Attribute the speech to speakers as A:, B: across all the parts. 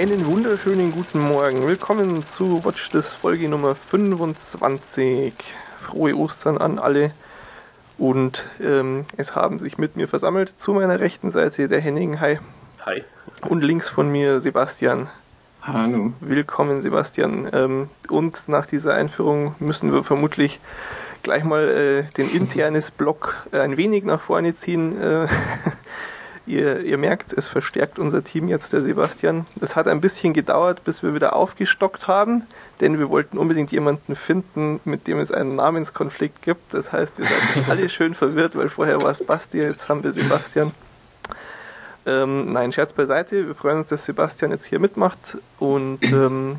A: Einen wunderschönen guten Morgen. Willkommen zu Watch This Folge Nummer 25. Frohe Ostern an alle. Und ähm, es haben sich mit mir versammelt zu meiner rechten Seite der Henning. Hi.
B: Hi.
A: Und links von mir Sebastian.
C: Hallo.
A: Willkommen, Sebastian. Ähm, und nach dieser Einführung müssen wir vermutlich gleich mal äh, den internes Block ein wenig nach vorne ziehen. Äh, ihr, ihr merkt, es verstärkt unser Team jetzt, der Sebastian. Es hat ein bisschen gedauert, bis wir wieder aufgestockt haben, denn wir wollten unbedingt jemanden finden, mit dem es einen Namenskonflikt gibt. Das heißt, ihr seid alle schön verwirrt, weil vorher war es Basti, jetzt haben wir Sebastian. Ähm, nein, Scherz beiseite. Wir freuen uns, dass Sebastian jetzt hier mitmacht und ähm,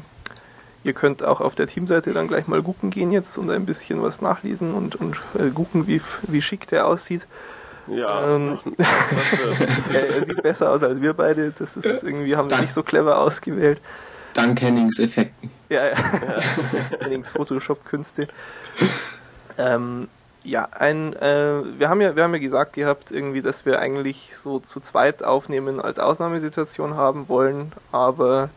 A: ihr könnt auch auf der Teamseite dann gleich mal gucken gehen jetzt und ein bisschen was nachlesen und, und äh, gucken, wie, wie schick der aussieht.
B: Ja.
A: Ähm, er, er sieht besser aus als wir beide. Das ist irgendwie, haben wir nicht so clever ausgewählt.
C: Dank Hennings Effekten.
A: Ja, ja. Hennings Photoshop-Künste. Ähm, ja, ein, äh, wir haben ja, wir haben ja gesagt gehabt, irgendwie, dass wir eigentlich so zu zweit aufnehmen als Ausnahmesituation haben wollen, aber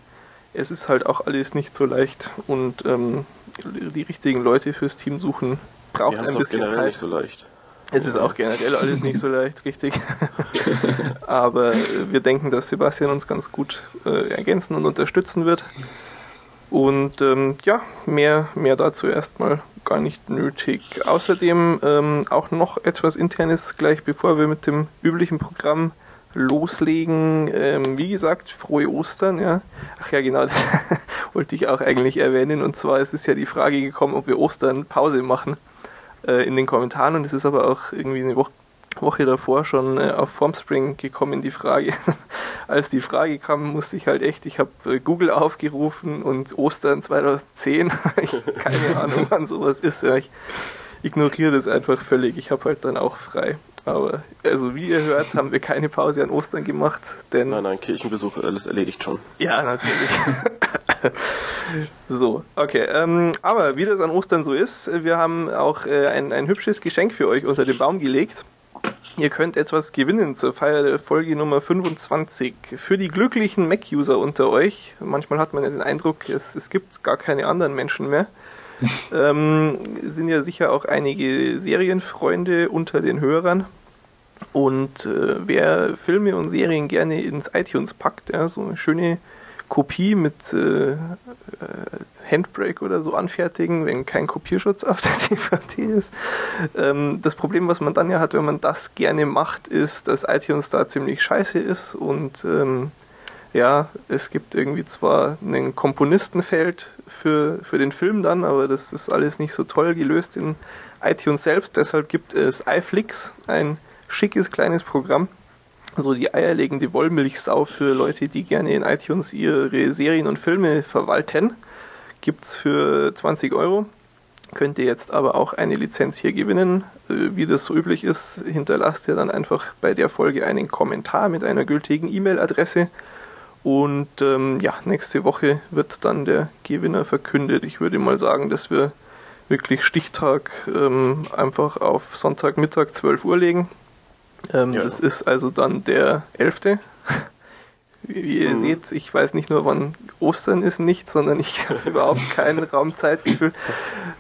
A: es ist halt auch alles nicht so leicht und ähm, die richtigen Leute fürs Team suchen braucht ein bisschen Zeit.
B: nicht so leicht.
A: Es ist auch generell alles nicht so leicht, richtig. Aber wir denken, dass Sebastian uns ganz gut äh, ergänzen und unterstützen wird. Und ähm, ja, mehr, mehr dazu erstmal gar nicht nötig. Außerdem ähm, auch noch etwas Internes gleich, bevor wir mit dem üblichen Programm loslegen. Ähm, wie gesagt, frohe Ostern, ja. Ach ja, genau, das wollte ich auch eigentlich erwähnen. Und zwar ist es ja die Frage gekommen, ob wir Ostern Pause machen äh, in den Kommentaren. Und es ist aber auch irgendwie eine Woche, Woche davor schon äh, auf Formspring gekommen, die Frage. Als die Frage kam, musste ich halt echt, ich habe äh, Google aufgerufen und Ostern 2010, ich keine Ahnung, wann sowas ist. Ja, ich ignoriere das einfach völlig. Ich habe halt dann auch frei. Aber also wie ihr hört, haben wir keine Pause an Ostern gemacht, denn
B: Nein, nein, Kirchenbesuch, alles erledigt schon.
A: ja, natürlich. so, okay. Ähm, aber wie das an Ostern so ist, wir haben auch äh, ein, ein hübsches Geschenk für euch unter den Baum gelegt. Ihr könnt etwas gewinnen zur Feier der Folge Nummer 25. Für die glücklichen Mac-User unter euch, manchmal hat man ja den Eindruck, es, es gibt gar keine anderen Menschen mehr, ähm, sind ja sicher auch einige Serienfreunde unter den Hörern. Und äh, wer Filme und Serien gerne ins iTunes packt, ja, so eine schöne Kopie mit äh, äh, Handbrake oder so anfertigen, wenn kein Kopierschutz auf der DVD ist. Ähm, das Problem, was man dann ja hat, wenn man das gerne macht, ist, dass iTunes da ziemlich scheiße ist und ähm, ja, es gibt irgendwie zwar ein Komponistenfeld für, für den Film dann, aber das ist alles nicht so toll gelöst in iTunes selbst. Deshalb gibt es iFlix, ein schickes kleines Programm, so die eierlegende Wollmilchsau für Leute, die gerne in iTunes ihre Serien und Filme verwalten. Gibt's für 20 Euro. Könnt ihr jetzt aber auch eine Lizenz hier gewinnen. Äh, Wie das so üblich ist, hinterlasst ihr dann einfach bei der Folge einen Kommentar mit einer gültigen E-Mail-Adresse. Und ähm, ja, nächste Woche wird dann der Gewinner verkündet. Ich würde mal sagen, dass wir wirklich Stichtag ähm, einfach auf Sonntagmittag 12 Uhr legen. Ähm,
B: Ja.
A: Das ist also dann der 11. Wie wie ihr
B: Mhm.
A: seht, ich weiß nicht nur, wann Ostern ist, nicht, sondern ich habe überhaupt kein Raumzeitgefühl.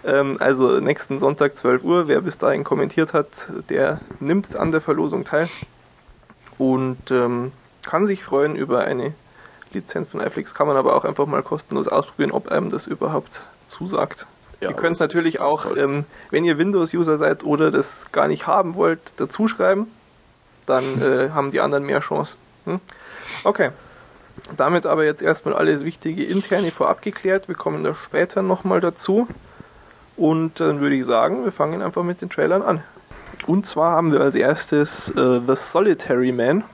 A: Ähm, also nächsten Sonntag 12 Uhr, wer bis dahin kommentiert hat, der nimmt an der Verlosung teil und ähm, kann sich freuen über eine Lizenz von iFlix. Kann man aber auch einfach mal kostenlos ausprobieren, ob einem das überhaupt zusagt.
B: Ja,
A: ihr könnt natürlich auch, ähm, wenn ihr Windows-User seid oder das gar nicht haben wollt, dazu schreiben. Dann äh, haben die anderen mehr Chance. Hm? Okay. Damit aber jetzt erstmal alles Wichtige interne vorab geklärt. Wir kommen da später nochmal dazu. Und dann würde ich sagen, wir fangen einfach mit den Trailern an. Und zwar haben wir als erstes äh, The Solitary Man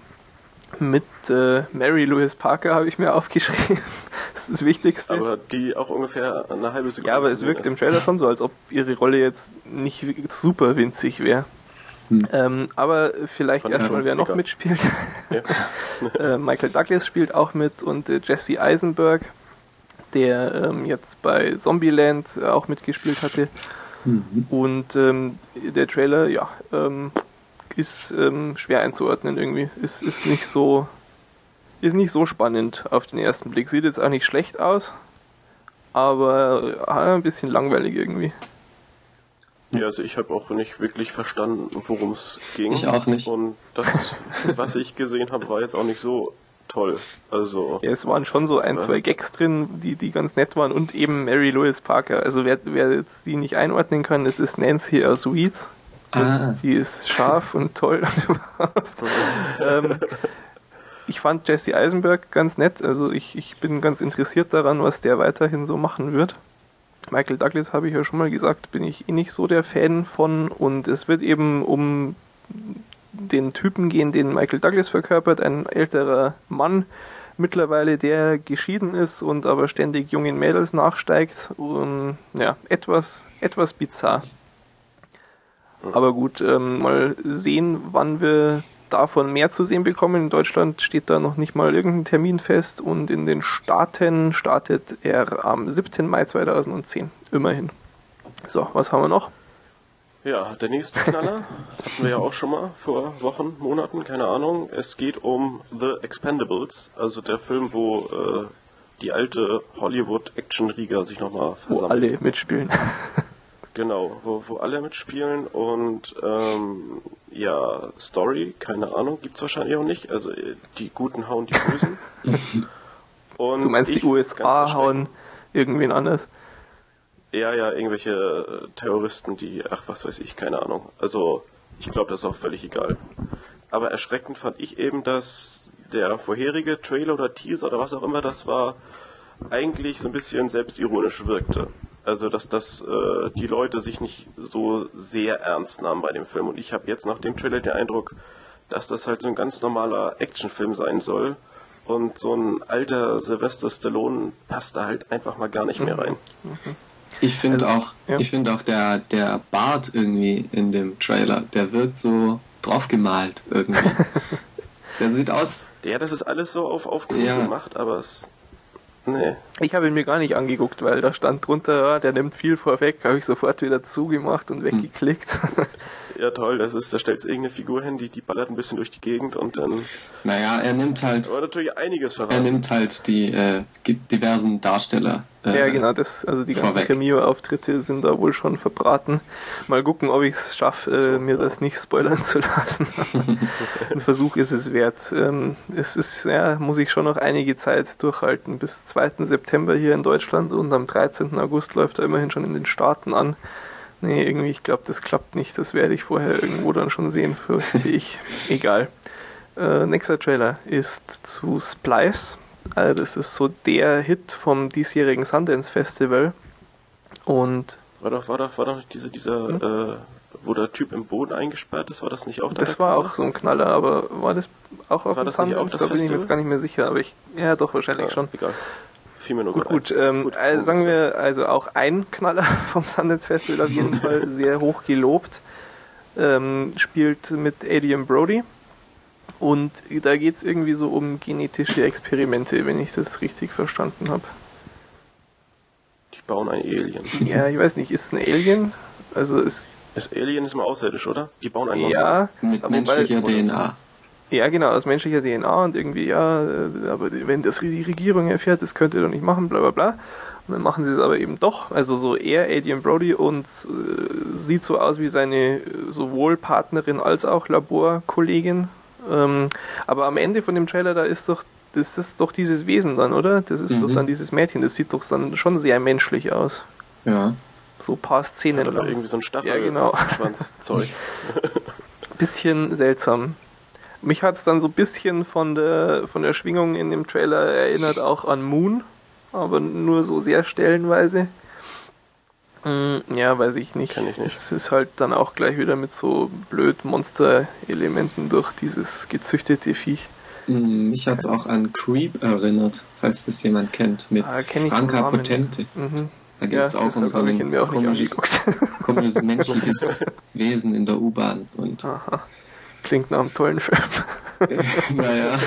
A: mit äh, Mary Louise Parker, habe ich mir aufgeschrieben. Das ist das Wichtigste.
B: Aber die auch ungefähr eine halbe Sekunde.
A: Ja, aber es wirkt im
B: ist.
A: Trailer schon so, als ob ihre Rolle jetzt nicht super winzig wäre.
C: Hm.
A: Ähm, aber vielleicht erstmal, wer noch mitspielt.
B: Ja.
A: äh, Michael Douglas spielt auch mit und äh, Jesse Eisenberg, der ähm, jetzt bei Zombieland äh, auch mitgespielt hatte.
C: Mhm.
A: Und ähm, der Trailer, ja, ähm, ist ähm, schwer einzuordnen irgendwie. Ist, ist nicht so ist nicht so spannend auf den ersten Blick. Sieht jetzt auch nicht schlecht aus, aber äh, ein bisschen langweilig irgendwie.
B: Ja, also ich habe auch nicht wirklich verstanden, worum es ging.
C: Ich auch nicht.
B: Und das, was ich gesehen habe, war jetzt auch nicht so toll. Also.
A: Ja, es waren schon so ein, zwei Gags drin, die, die ganz nett waren und eben Mary Louise Parker. Also wer, wer jetzt die nicht einordnen kann, das ist Nancy aus Weeds.
C: Ah,
A: Die ist scharf und toll ähm, ich fand Jesse Eisenberg ganz nett. Also ich, ich bin ganz interessiert daran, was der weiterhin so machen wird. Michael Douglas habe ich ja schon mal gesagt, bin ich eh nicht so der Fan von. Und es wird eben um den Typen gehen, den Michael Douglas verkörpert, ein älterer Mann mittlerweile, der geschieden ist und aber ständig jungen Mädels nachsteigt. Und, ja, etwas, etwas bizarr. Aber gut, ähm, mal sehen, wann wir davon mehr zu sehen bekommen. In Deutschland steht da noch nicht mal irgendein Termin fest und in den Staaten startet er am 7. Mai 2010. Immerhin. So, was haben wir noch?
B: Ja, der nächste Knaller hatten wir ja auch schon mal vor Wochen, Monaten, keine Ahnung. Es geht um The Expendables, also der Film, wo äh, die alte Hollywood-Action-Riga sich nochmal
A: Wo
B: versammelt.
A: alle mitspielen.
B: Genau, wo, wo alle mitspielen und ähm, ja, Story, keine Ahnung, gibt's wahrscheinlich auch nicht. Also äh, die Guten hauen die Bösen. und
A: Du meinst, die USA hauen irgendwen anders?
B: Ja, ja, irgendwelche äh, Terroristen, die, ach, was weiß ich, keine Ahnung. Also, ich glaube, das ist auch völlig egal. Aber erschreckend fand ich eben, dass der vorherige Trailer oder Teaser oder was auch immer das war, eigentlich so ein bisschen selbstironisch wirkte. Also, dass, dass äh, die Leute sich nicht so sehr ernst nahmen bei dem Film. Und ich habe jetzt nach dem Trailer den Eindruck, dass das halt so ein ganz normaler Actionfilm sein soll. Und so ein alter Sylvester Stallone passt da halt einfach mal gar nicht mehr rein.
C: ich finde
A: Also,
C: auch,
A: ja.
C: ich finde auch der, der Bart irgendwie in dem Trailer, der wirkt so draufgemalt irgendwie. der sieht aus,
B: Ja, das ist alles so auf, auf
C: Ja.
B: gemacht, aber es. Nee.
A: Ich habe ihn mir gar nicht angeguckt, weil da stand drunter, ja, der nimmt viel vorweg, habe ich sofort wieder zugemacht und weggeklickt.
B: Ja, toll, das ist, da stellt irgendeine Figur hin, die, die ballert ein bisschen durch die Gegend und dann.
C: naja, er nimmt halt,
B: Aber natürlich einiges
C: er
B: verraten.
C: nimmt halt die äh, gibt diversen Darsteller. Äh,
A: Ja, genau, das, also die ganzen. Cameo-Auftritte sind da wohl schon verbraten. Mal gucken, ob ich es schaffe, äh, mir das nicht spoilern zu lassen. Ein Versuch ist es wert. Ähm, es ist, ja, muss ich schon noch einige Zeit durchhalten. Bis 2. September hier in Deutschland und am 13. August läuft er immerhin schon in den Staaten an. Nee, irgendwie, ich glaube, das klappt nicht. Das werde ich vorher irgendwo dann schon sehen, fürchte ich. Egal. Äh, nächster Trailer ist zu Splice. Also das ist so der Hit vom diesjährigen Sundance Festival. Und
B: War doch, war doch, war doch nicht dieser, dieser, äh, wo der Typ im Boden eingesperrt ist, war das nicht auch da
A: das war
B: Knaller?
A: auch so ein Knaller, aber war das auch auf
B: War
A: dem
B: nicht auch
A: Sundance?
B: das
A: Da bin ich mir
B: Festival?
A: jetzt gar nicht mehr sicher, aber ich, ja doch, wahrscheinlich
B: Ja,
A: schon.
B: Egal. Fiel mir nur
A: Gut, gut.
B: ein.
A: Ähm, also
B: gut,
A: sagen
B: gut.
A: wir also auch ein Knaller vom Sundance Festival auf jeden Fall sehr hoch gelobt. Ähm, spielt mit Adrian Brody. Und da geht es irgendwie so um genetische Experimente, wenn ich das richtig verstanden habe.
B: Die bauen ein Alien.
A: Ja, ich weiß nicht, ist ein Alien? Also ist
B: Ist Alien ist mal außerirdisch, oder? Die bauen ein Monster.
A: ja,
C: mit menschlicher DNA.
A: Ja, genau, aus menschlicher DNA und irgendwie, ja, aber wenn das die Regierung erfährt, das könnt ihr doch nicht machen, bla bla bla. Und dann machen sie es aber eben doch. Also so er, Adrian Brody, und äh, sieht so aus wie seine äh, sowohl Partnerin als auch Laborkollegin. Ähm, aber am Ende von dem Trailer, da ist doch, das ist doch dieses Wesen dann, oder? Das ist
C: Mhm.
A: doch dann dieses Mädchen, das sieht doch dann schon sehr menschlich aus.
C: Ja.
A: So ein paar Szenen
B: Oder
A: lang.
B: irgendwie so ein Stachel,
A: Ja, genau.
B: Schwanzzeug.
A: bisschen seltsam. Mich hat es dann so ein bisschen von der, von der Schwingung in dem Trailer erinnert auch an Moon, aber nur so sehr stellenweise. Mm, Ja, weiß ich nicht.
B: Kenn ich nicht.
A: Es ist halt dann auch gleich wieder mit so blöd Monster-Elementen durch dieses gezüchtete Viech.
C: Mm, Mich hat's auch an Creep erinnert, falls das jemand kennt, mit
A: Ah, kenn
C: Franka Potente.
A: Mhm.
C: Da
A: Ja,
C: geht's auch um so ein komisches, komisches menschliches Wesen in der U-Bahn. Und
A: Aha. Klingt nach einem tollen Film.
C: naja,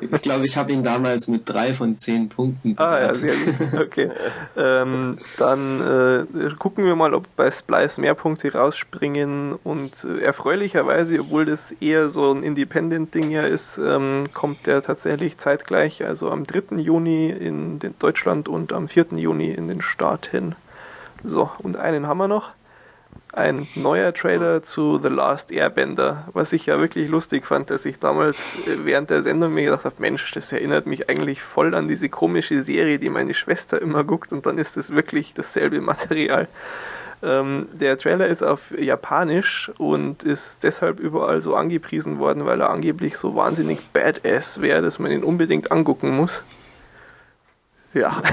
C: ich glaube, ich habe ihn damals mit drei von zehn Punkten
A: Ah ja,
C: bewertet.
A: sehr gut. Okay. ähm, dann äh, gucken wir mal, ob bei Splice mehr Punkte rausspringen und äh, erfreulicherweise, obwohl das eher so ein Independent-Ding ja ist, ähm, kommt der tatsächlich zeitgleich, also am 3. Juni in Deutschland und am 4. Juni in den Staaten. So, und einen haben wir noch. Ein neuer Trailer zu The Last Airbender, was ich ja wirklich lustig fand, dass ich damals äh, während der Sendung mir gedacht habe, Mensch, das erinnert mich eigentlich voll an diese komische Serie, die meine Schwester immer guckt und dann ist es wirklich dasselbe Material. Ähm, der Trailer ist auf Japanisch und ist deshalb überall so angepriesen worden, weil er angeblich so wahnsinnig badass wäre, dass man ihn unbedingt angucken muss. Ja,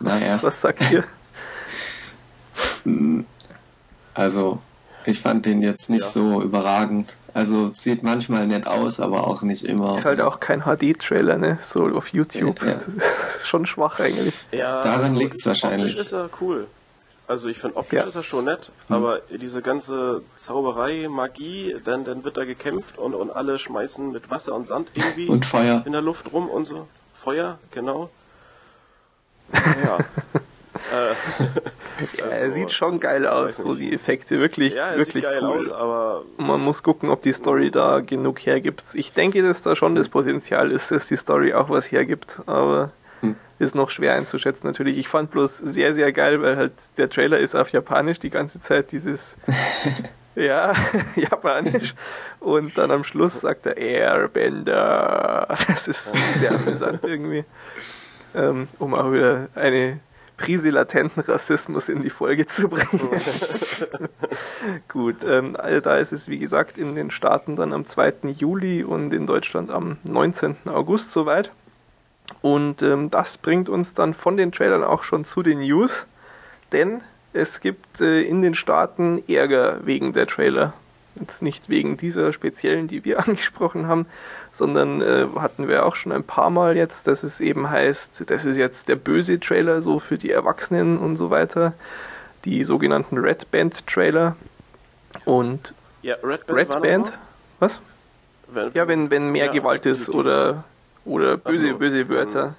C: Naja,
A: was sagt ihr?
C: Also ich fand den jetzt nicht
B: Ja.
C: so überragend. Also sieht manchmal nett aus, aber auch nicht immer.
A: Ist halt auch kein HD-Trailer, ne? So auf YouTube.
C: Ja.
A: Das ist schon schwach eigentlich.
B: Ja,
C: Daran liegt's wahrscheinlich.
B: Optisch ist er cool. Also ich finde optisch
A: Ja.
B: ist er schon nett, aber diese ganze Zauberei, Magie, dann, dann wird da gekämpft und, und alle schmeißen mit Wasser und Sand irgendwie
C: Und Feuer.
B: in der Luft rum und so. Feuer, genau. Ja.
A: Ja, er
B: also,
A: sieht schon geil aus, so die Effekte, wirklich,
B: Ja,
A: wirklich cool.
B: aus, aber
A: Man muss gucken, ob die Story da genug hergibt. Ich denke, dass da schon das Potenzial ist, dass die Story auch was hergibt, aber
C: Hm.
A: ist noch schwer einzuschätzen natürlich. Ich fand bloß sehr, sehr geil, weil halt der Trailer ist auf Japanisch die ganze Zeit dieses ja, Japanisch und dann am Schluss sagt er Airbender. Das ist sehr amüsant irgendwie. Ähm, um auch wieder eine Prise latenten Rassismus in die Folge zu bringen. Gut, ähm, also da ist es wie gesagt in den Staaten dann am 2. Juli und in Deutschland am 19. August soweit. Und ähm, das bringt uns dann von den Trailern auch schon zu den News, denn es gibt äh, in den Staaten Ärger wegen der Trailer. Jetzt nicht wegen dieser speziellen, die wir angesprochen haben, sondern äh, hatten wir auch schon ein paar Mal jetzt, dass es eben heißt, das ist jetzt der böse Trailer so für die Erwachsenen und so weiter. Die sogenannten Red Band Trailer. Und
B: ja, Red Band.
A: Red Band, was?
B: Wenn,
A: Ja, wenn, wenn mehr
B: Ja,
A: Gewalt ist oder, oder böse,
B: so,
A: böse Wörter.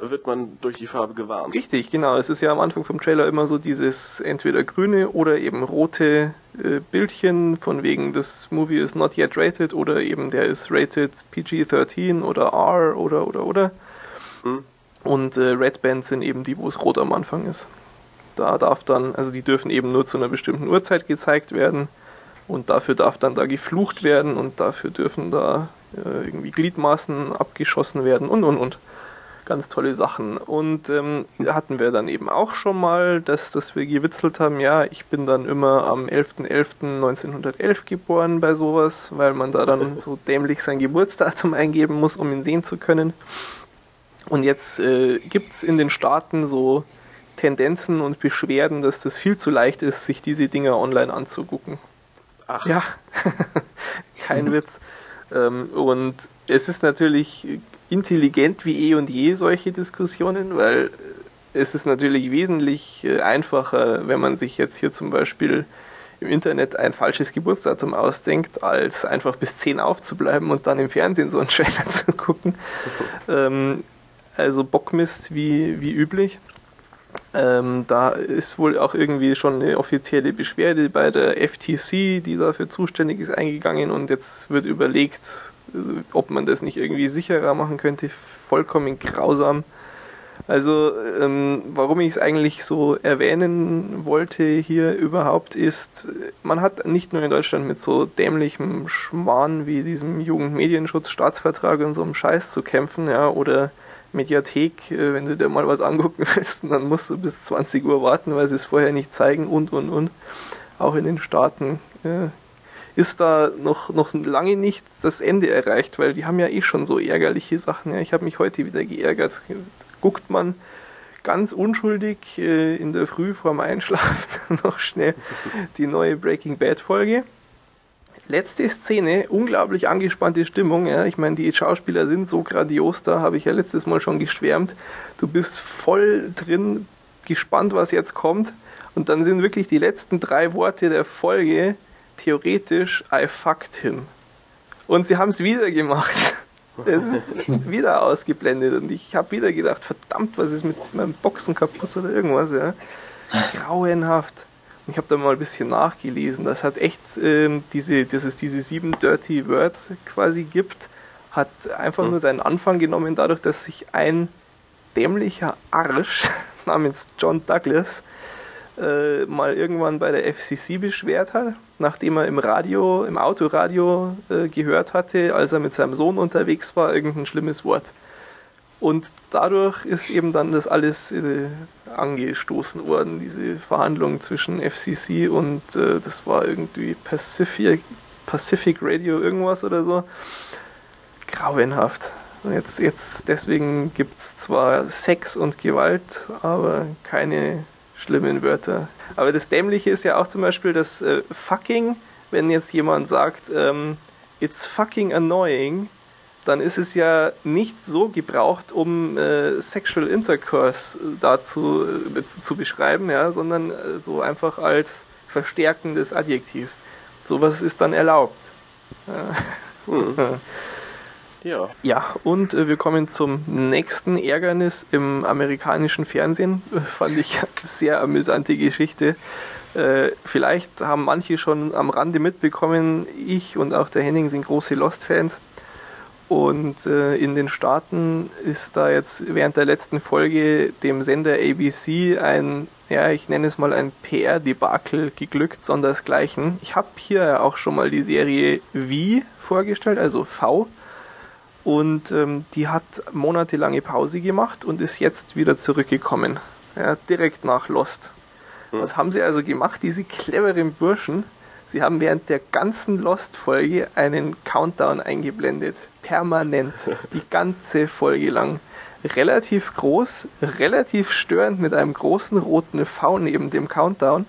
B: Wird man durch die Farbe gewarnt.
A: Richtig, genau. Es ist ja am Anfang vom Trailer immer so dieses entweder grüne oder eben rote äh, Bildchen von wegen das Movie is not yet rated oder eben der ist rated PG-13 oder R oder oder oder.
B: Hm?
A: Und äh, Red Bands sind eben die, wo es rot am Anfang ist. Da darf dann, also die dürfen eben nur zu einer bestimmten Uhrzeit gezeigt werden und dafür darf dann da geflucht werden und dafür dürfen da äh, irgendwie Gliedmaßen abgeschossen werden und und und. Ganz tolle Sachen. Und ähm, hatten wir dann eben auch schon mal, dass, dass wir gewitzelt haben, ja, ich bin dann immer am 11.11.1911 geboren bei sowas, weil man da dann so dämlich sein Geburtsdatum eingeben muss, um ihn sehen zu können. Und jetzt äh, gibt es in den Staaten so Tendenzen und Beschwerden, dass das viel zu leicht ist, sich diese Dinger online anzugucken.
B: Ach,
A: Ja, kein Witz. Ähm, und es ist natürlich intelligent wie eh und je solche Diskussionen, weil es ist natürlich wesentlich äh, einfacher, wenn man sich jetzt hier zum Beispiel im Internet ein falsches Geburtsdatum ausdenkt, als einfach bis 10 aufzubleiben und dann im Fernsehen so einen Trailer zu gucken. Ähm, also Bockmist wie, wie üblich. Ähm, da ist wohl auch irgendwie schon eine offizielle Beschwerde bei der FTC, die dafür zuständig ist, eingegangen und jetzt wird überlegt, ob man das nicht irgendwie sicherer machen könnte. Vollkommen grausam. Also, ähm, warum ich es eigentlich so erwähnen wollte hier überhaupt ist, man hat nicht nur in Deutschland mit so dämlichem Schmarrn wie diesem Jugendmedienschutz-Staatsvertrag und so einem Scheiß zu kämpfen, ja, oder Mediathek, äh, wenn du dir mal was angucken willst, dann musst du bis 20 Uhr warten, weil sie es vorher nicht zeigen und und und. Auch in den Staaten äh, ist da noch, noch lange nicht das Ende erreicht, weil die haben ja eh schon so ärgerliche Sachen. Ja. Ich habe mich heute wieder geärgert. Guckt man ganz unschuldig äh, in der Früh vorm Einschlafen noch schnell die neue Breaking Bad Folge. Letzte Szene, unglaublich angespannte Stimmung. Ja. Ich meine, die Schauspieler sind so grandios, da habe ich ja letztes Mal schon geschwärmt. Du bist voll drin, gespannt, was jetzt kommt. Und dann sind wirklich die letzten drei Worte der Folge theoretisch I fucked him. Und sie haben es wieder gemacht. Das ist wieder ausgeblendet und ich habe wieder gedacht, verdammt, was ist mit meinem Boxen kaputt oder irgendwas, ja. Grauenhaft. Ich habe da mal ein bisschen nachgelesen. Das hat echt ähm, diese, dass es diese sieben Dirty Words quasi gibt, hat einfach nur seinen Anfang genommen dadurch, dass sich ein dämlicher Arsch namens John Douglas äh, mal irgendwann bei der FCC beschwert hat, nachdem er im Radio, im Autoradio äh, gehört hatte, als er mit seinem Sohn unterwegs war, irgendein schlimmes Wort. Und dadurch ist eben dann das alles äh, angestoßen worden, diese Verhandlungen zwischen FCC und äh, das war irgendwie Pacific, Pacific Radio irgendwas oder so. Grauenhaft. Jetzt, jetzt deswegen gibt es zwar Sex und Gewalt, aber keine schlimmen Wörter. Aber das Dämliche ist ja auch zum Beispiel das äh, fucking, wenn jetzt jemand sagt, ähm, it's fucking annoying, dann ist es ja nicht so gebraucht, um äh, Sexual Intercourse äh, dazu äh, zu beschreiben, ja, sondern äh, so einfach als verstärkendes Adjektiv. Sowas ist dann erlaubt.
B: Hm. Ja.
A: Ja, und äh, wir kommen zum nächsten Ärgernis im amerikanischen Fernsehen. Fand ich sehr amüsante Geschichte. Äh, vielleicht haben manche schon am Rande mitbekommen, ich und auch der Henning sind große Lost-Fans. Und äh, in den Staaten ist da jetzt während der letzten Folge dem Sender ABC ein, ja, ich nenne es mal ein PR-Debakel geglückt, sondersgleichen. Ich habe hier auch schon mal die Serie V vorgestellt, also V und ähm, die hat monatelange Pause gemacht und ist jetzt wieder zurückgekommen. Ja, direkt nach Lost. Hm. Was haben sie also gemacht, diese cleveren Burschen? Sie haben während der ganzen Lost-Folge einen Countdown eingeblendet. Permanent. Die ganze Folge lang. Relativ groß, relativ störend mit einem großen roten V neben dem Countdown.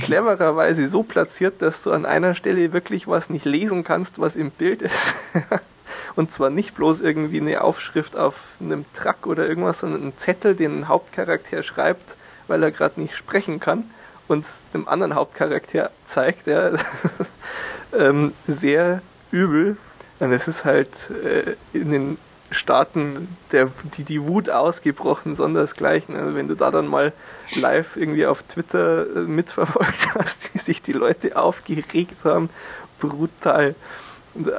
A: Clevererweise so platziert, dass du an einer Stelle wirklich was nicht lesen kannst, was im Bild ist. Und zwar nicht bloß irgendwie eine Aufschrift auf einem Truck oder irgendwas, sondern einen Zettel, den ein Hauptcharakter schreibt, weil er gerade nicht sprechen kann und dem anderen Hauptcharakter zeigt. Ja, ähm, sehr übel. Und es ist halt äh, in den Staaten der, die, die Wut ausgebrochen, sondersgleichen. Also wenn du da dann mal live irgendwie auf Twitter äh, mitverfolgt hast, wie sich die Leute aufgeregt haben, brutal.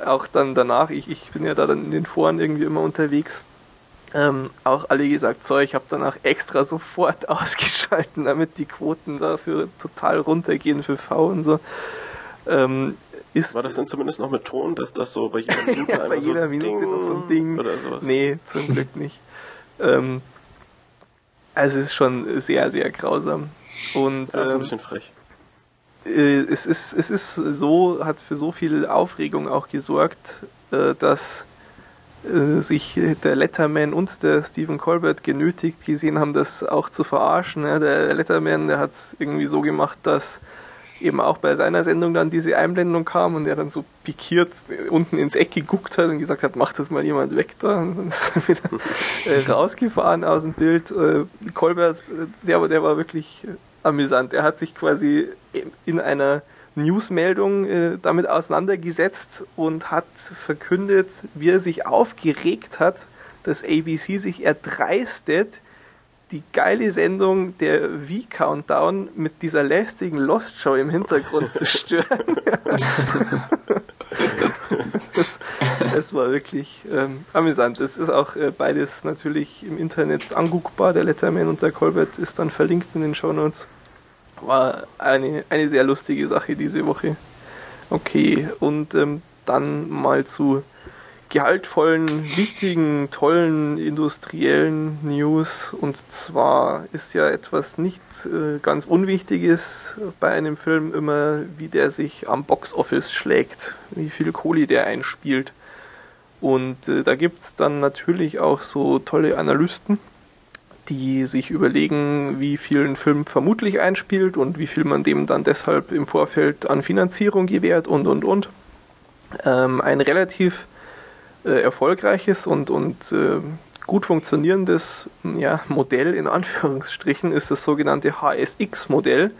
A: Auch dann danach, ich, ich bin ja da dann in den Foren irgendwie immer unterwegs, ähm, auch alle gesagt, so, ich habe danach extra sofort ausgeschalten, damit die Quoten dafür total runtergehen für V und so. Ähm, ist
B: War das denn zumindest noch mit Ton, dass das so bei jeder Minute
A: ja, bei jeder so Minute noch so ein Ding
B: oder sowas?
A: Nee, zum Glück nicht. Ähm, also es ist schon sehr, sehr grausam. Und,
B: ja, ist ein
A: ähm,
B: bisschen frech.
A: Äh, es ist, es ist so, hat für so viel Aufregung auch gesorgt, äh, dass äh, sich der Letterman und der Stephen Colbert genötigt gesehen haben, das auch zu verarschen. Der Letterman, der hat es irgendwie so gemacht, dass eben auch bei seiner Sendung dann diese Einblendung kam und er dann so pikiert unten ins Eck geguckt hat und gesagt hat, mach das mal jemand weg da. Und dann ist er wieder rausgefahren aus dem Bild. Colbert, der, der war wirklich amüsant. Er hat sich quasi in einer Newsmeldung äh, damit auseinandergesetzt und hat verkündet, wie er sich aufgeregt hat, dass ABC sich erdreistet, die geile Sendung der V-Countdown mit dieser lästigen Lost Show im Hintergrund zu stören. das, das, war wirklich ähm, amüsant. Es ist auch äh, beides natürlich im Internet anguckbar. Der Letterman und der Colbert ist dann verlinkt in den Show Notes. War eine, eine sehr lustige Sache diese Woche. Okay, und ähm, dann mal zu gehaltvollen, wichtigen, tollen industriellen News. Und zwar ist ja etwas nicht äh, ganz Unwichtiges bei einem Film immer, wie der sich am Boxoffice schlägt, wie viel Kohle der einspielt. Und äh, da gibt es dann natürlich auch so tolle Analysten, die sich überlegen, wie viel ein Film vermutlich einspielt und wie viel man dem dann deshalb im Vorfeld an Finanzierung gewährt und und und. Ähm, ein relativ äh, erfolgreiches und, und äh, gut funktionierendes ja, Modell in Anführungsstrichen ist das sogenannte HSX-Modell.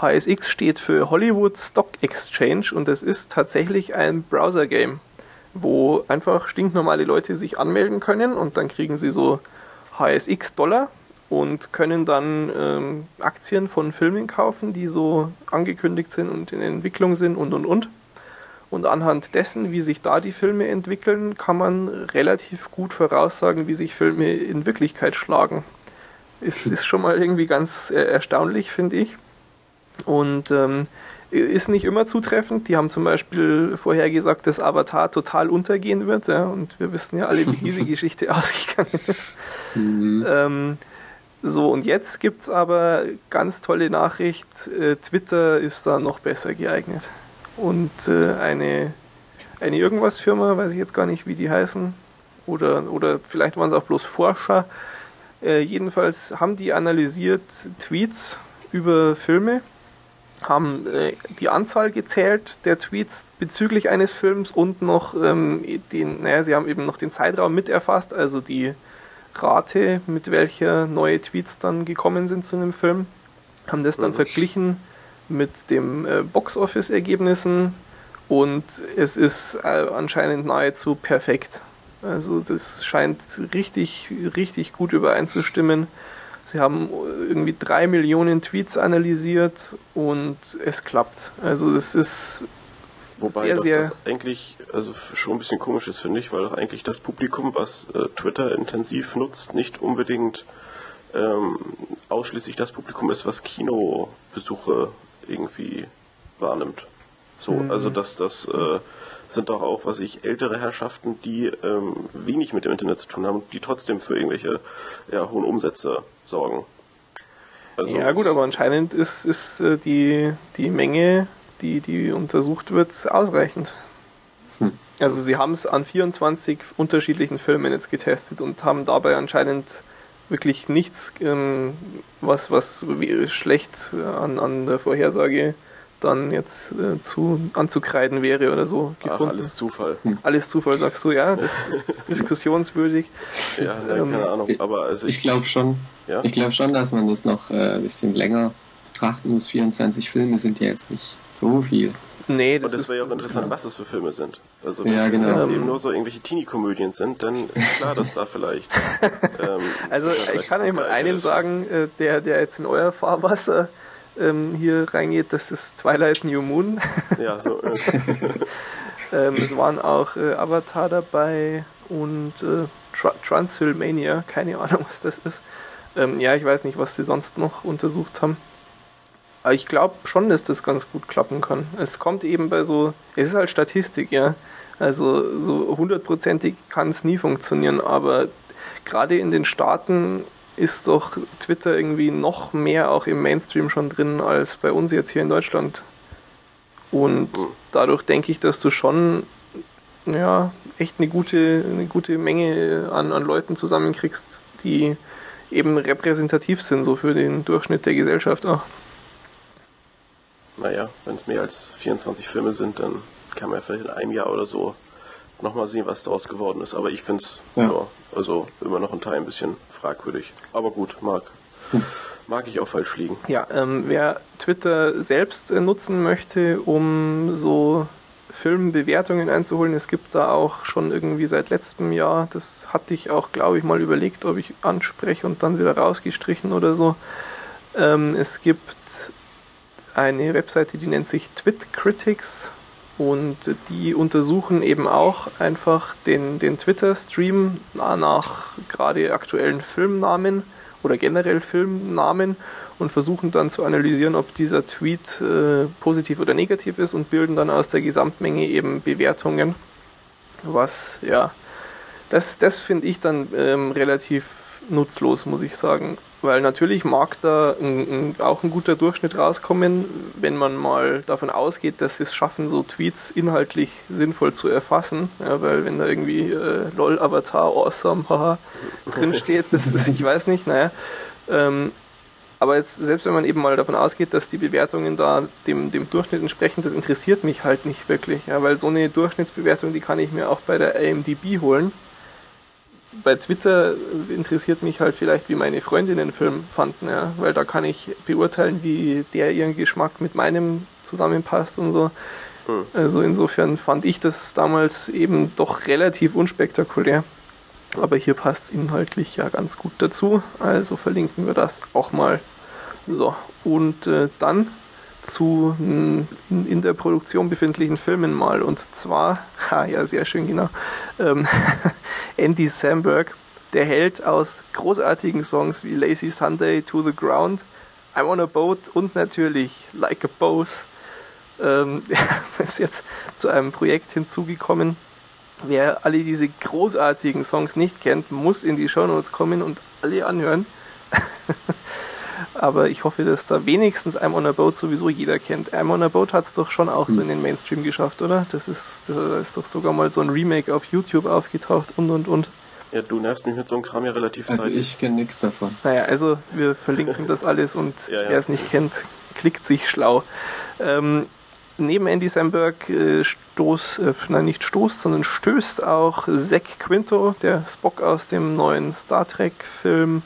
A: HSX steht für Hollywood Stock Exchange und es ist tatsächlich ein Browser-Game. Wo einfach stinknormale Leute sich anmelden können und dann kriegen sie so HSX Dollar und können dann ähm, Aktien von Filmen kaufen, die so angekündigt sind und in Entwicklung sind und und und. Und anhand dessen, wie sich da die Filme entwickeln, kann man relativ gut voraussagen, wie sich Filme in Wirklichkeit schlagen. Ist, ist schon mal irgendwie ganz äh, erstaunlich, finde ich. Und ähm, ist nicht immer zutreffend. Die haben zum Beispiel vorhergesagt, dass Avatar total untergehen wird. Ja, und wir wissen ja alle, wie diese Geschichte ausgegangen ist. Mhm. Ähm, so, und jetzt gibt es aber ganz tolle Nachricht. Äh, Twitter ist da noch besser geeignet. Und äh, eine, eine Irgendwas-Firma, weiß ich jetzt gar nicht, wie die heißen, oder, oder vielleicht waren es auch bloß Forscher. Äh, jedenfalls haben die analysiert Tweets über Filme haben äh, die Anzahl gezählt der Tweets bezüglich eines Films und noch ähm, den, naja, sie haben eben noch den Zeitraum mit erfasst, also die Rate, mit welcher neue Tweets dann gekommen sind zu einem Film, haben das dann mhm. verglichen mit dem äh, Box-Office-Ergebnissen und es ist äh, anscheinend nahezu perfekt. Also das scheint richtig, richtig gut übereinzustimmen. Sie haben irgendwie drei Millionen Tweets analysiert und es klappt. Also es ist
B: Wobei sehr, sehr das eigentlich also schon ein bisschen komisch ist, finde ich, weil auch eigentlich das Publikum, was äh, Twitter intensiv nutzt, nicht unbedingt ähm, ausschließlich das Publikum ist, was Kinobesuche irgendwie wahrnimmt. So, mhm. also dass das äh, sind doch auch, was ich, ältere Herrschaften, die ähm, wenig mit dem Internet zu tun haben, die trotzdem für irgendwelche ja, hohen Umsätze sorgen.
A: Also ja gut, aber anscheinend ist, ist äh, die, die Menge, die, die untersucht wird, ausreichend. Hm. Also sie haben es an 24 unterschiedlichen Filmen jetzt getestet und haben dabei anscheinend wirklich nichts, ähm, was, was schlecht an, an der Vorhersage dann jetzt äh, zu anzukreiden wäre oder so
B: gefunden. Ach, alles Zufall.
A: Hm. Alles Zufall, sagst du, ja, das ist diskussionswürdig.
C: Ja, ähm, keine Ahnung, aber also ich, ich glaube schon, ja? ich glaube schon, dass man das noch äh, ein bisschen länger betrachten muss. 24 Filme sind ja jetzt nicht so viel.
B: Nee, das, Und das wäre ja auch interessant, was das für Filme sind. Also wenn
C: ja, genau.
B: es eben nur so irgendwelche Teenie-Komödien sind, dann ist klar, dass da vielleicht.
A: ähm, also ich kann euch mal einen sagen, äh, der, der jetzt in euer Fahrwasser ähm, hier reingeht, das ist Twilight New Moon.
B: Ja, so.
A: ähm, es waren auch äh, Avatar dabei und äh, Tr Transylmania, keine Ahnung, was das ist. Ähm, ja, ich weiß nicht, was sie sonst noch untersucht haben. Aber ich glaube schon, dass das ganz gut klappen kann. Es kommt eben bei so, es ist halt Statistik, ja. Also so hundertprozentig kann es nie funktionieren, aber gerade in den Staaten ist doch Twitter irgendwie noch mehr auch im Mainstream schon drin als bei uns jetzt hier in Deutschland. Und dadurch denke ich, dass du schon ja, echt eine gute, eine gute Menge an, an Leuten zusammenkriegst, die eben repräsentativ sind, so für den Durchschnitt der Gesellschaft auch.
B: Naja, wenn es mehr als 24 Filme sind, dann kann man ja vielleicht in einem Jahr oder so nochmal sehen, was daraus geworden ist. Aber ich finde es ja. ja. also immer noch ein Teil ein bisschen fragwürdig. Aber gut, mag, hm. mag ich auch falsch liegen.
A: Ja, ähm, wer Twitter selbst äh, nutzen möchte, um so Filmbewertungen einzuholen, es gibt da auch schon irgendwie seit letztem Jahr, das hatte ich auch, glaube ich, mal überlegt, ob ich anspreche und dann wieder rausgestrichen oder so. Ähm, es gibt eine Webseite, die nennt sich TwitCritics und die untersuchen eben auch einfach den, den Twitter-Stream nach gerade aktuellen Filmnamen oder generell Filmnamen und versuchen dann zu analysieren, ob dieser Tweet äh, positiv oder negativ ist und bilden dann aus der Gesamtmenge eben Bewertungen. Was, ja, das, das finde ich dann ähm, relativ nutzlos, muss ich sagen. Weil natürlich mag da ein, ein, auch ein guter Durchschnitt rauskommen, wenn man mal davon ausgeht, dass sie es schaffen, so Tweets inhaltlich sinnvoll zu erfassen. Ja, weil wenn da irgendwie äh, LOL Avatar Awesome haha, drin steht, das ist, ich weiß nicht, naja. Ähm, aber jetzt, selbst wenn man eben mal davon ausgeht, dass die Bewertungen da dem, dem Durchschnitt entsprechen, das interessiert mich halt nicht wirklich. Ja, weil so eine Durchschnittsbewertung, die kann ich mir auch bei der IMDb holen bei Twitter interessiert mich halt vielleicht, wie meine Freundinnen den Film fanden, ja, weil da kann ich beurteilen, wie der ihren Geschmack mit meinem zusammenpasst und so. Hm. Also insofern fand ich das damals eben doch relativ unspektakulär. Aber hier passt es inhaltlich ja ganz gut dazu. Also verlinken wir das auch mal. So, und äh, dann zu in, der Produktion befindlichen Filmen mal. Und zwar, ha, ja, sehr schön, genau. Ähm, Andy Samberg, der Held aus großartigen Songs wie Lazy Sunday, To the Ground, I'm on a Boat und natürlich Like a Boss. Ähm, ist jetzt zu einem Projekt hinzugekommen. Wer alle diese großartigen Songs nicht kennt, muss in die Shownotes kommen und alle anhören. Aber ich hoffe, dass da wenigstens I'm on a Boat sowieso jeder kennt. I'm on a Boat hat es doch schon auch so in den Mainstream geschafft, oder? Das ist, da ist doch sogar mal so ein Remake auf YouTube aufgetaucht und und und.
B: Ja, du nervst mich mit so einem Kram ja relativ
C: Also zeitig. ich kenne nichts davon.
A: Naja, also wir verlinken das alles und ja, ja. wer es nicht kennt, klickt sich schlau. Ähm, neben Andy Samberg äh, stoß, äh, nein nicht stoßt, sondern stößt auch Zack Quinto, der Spock aus dem neuen Star Trek Film,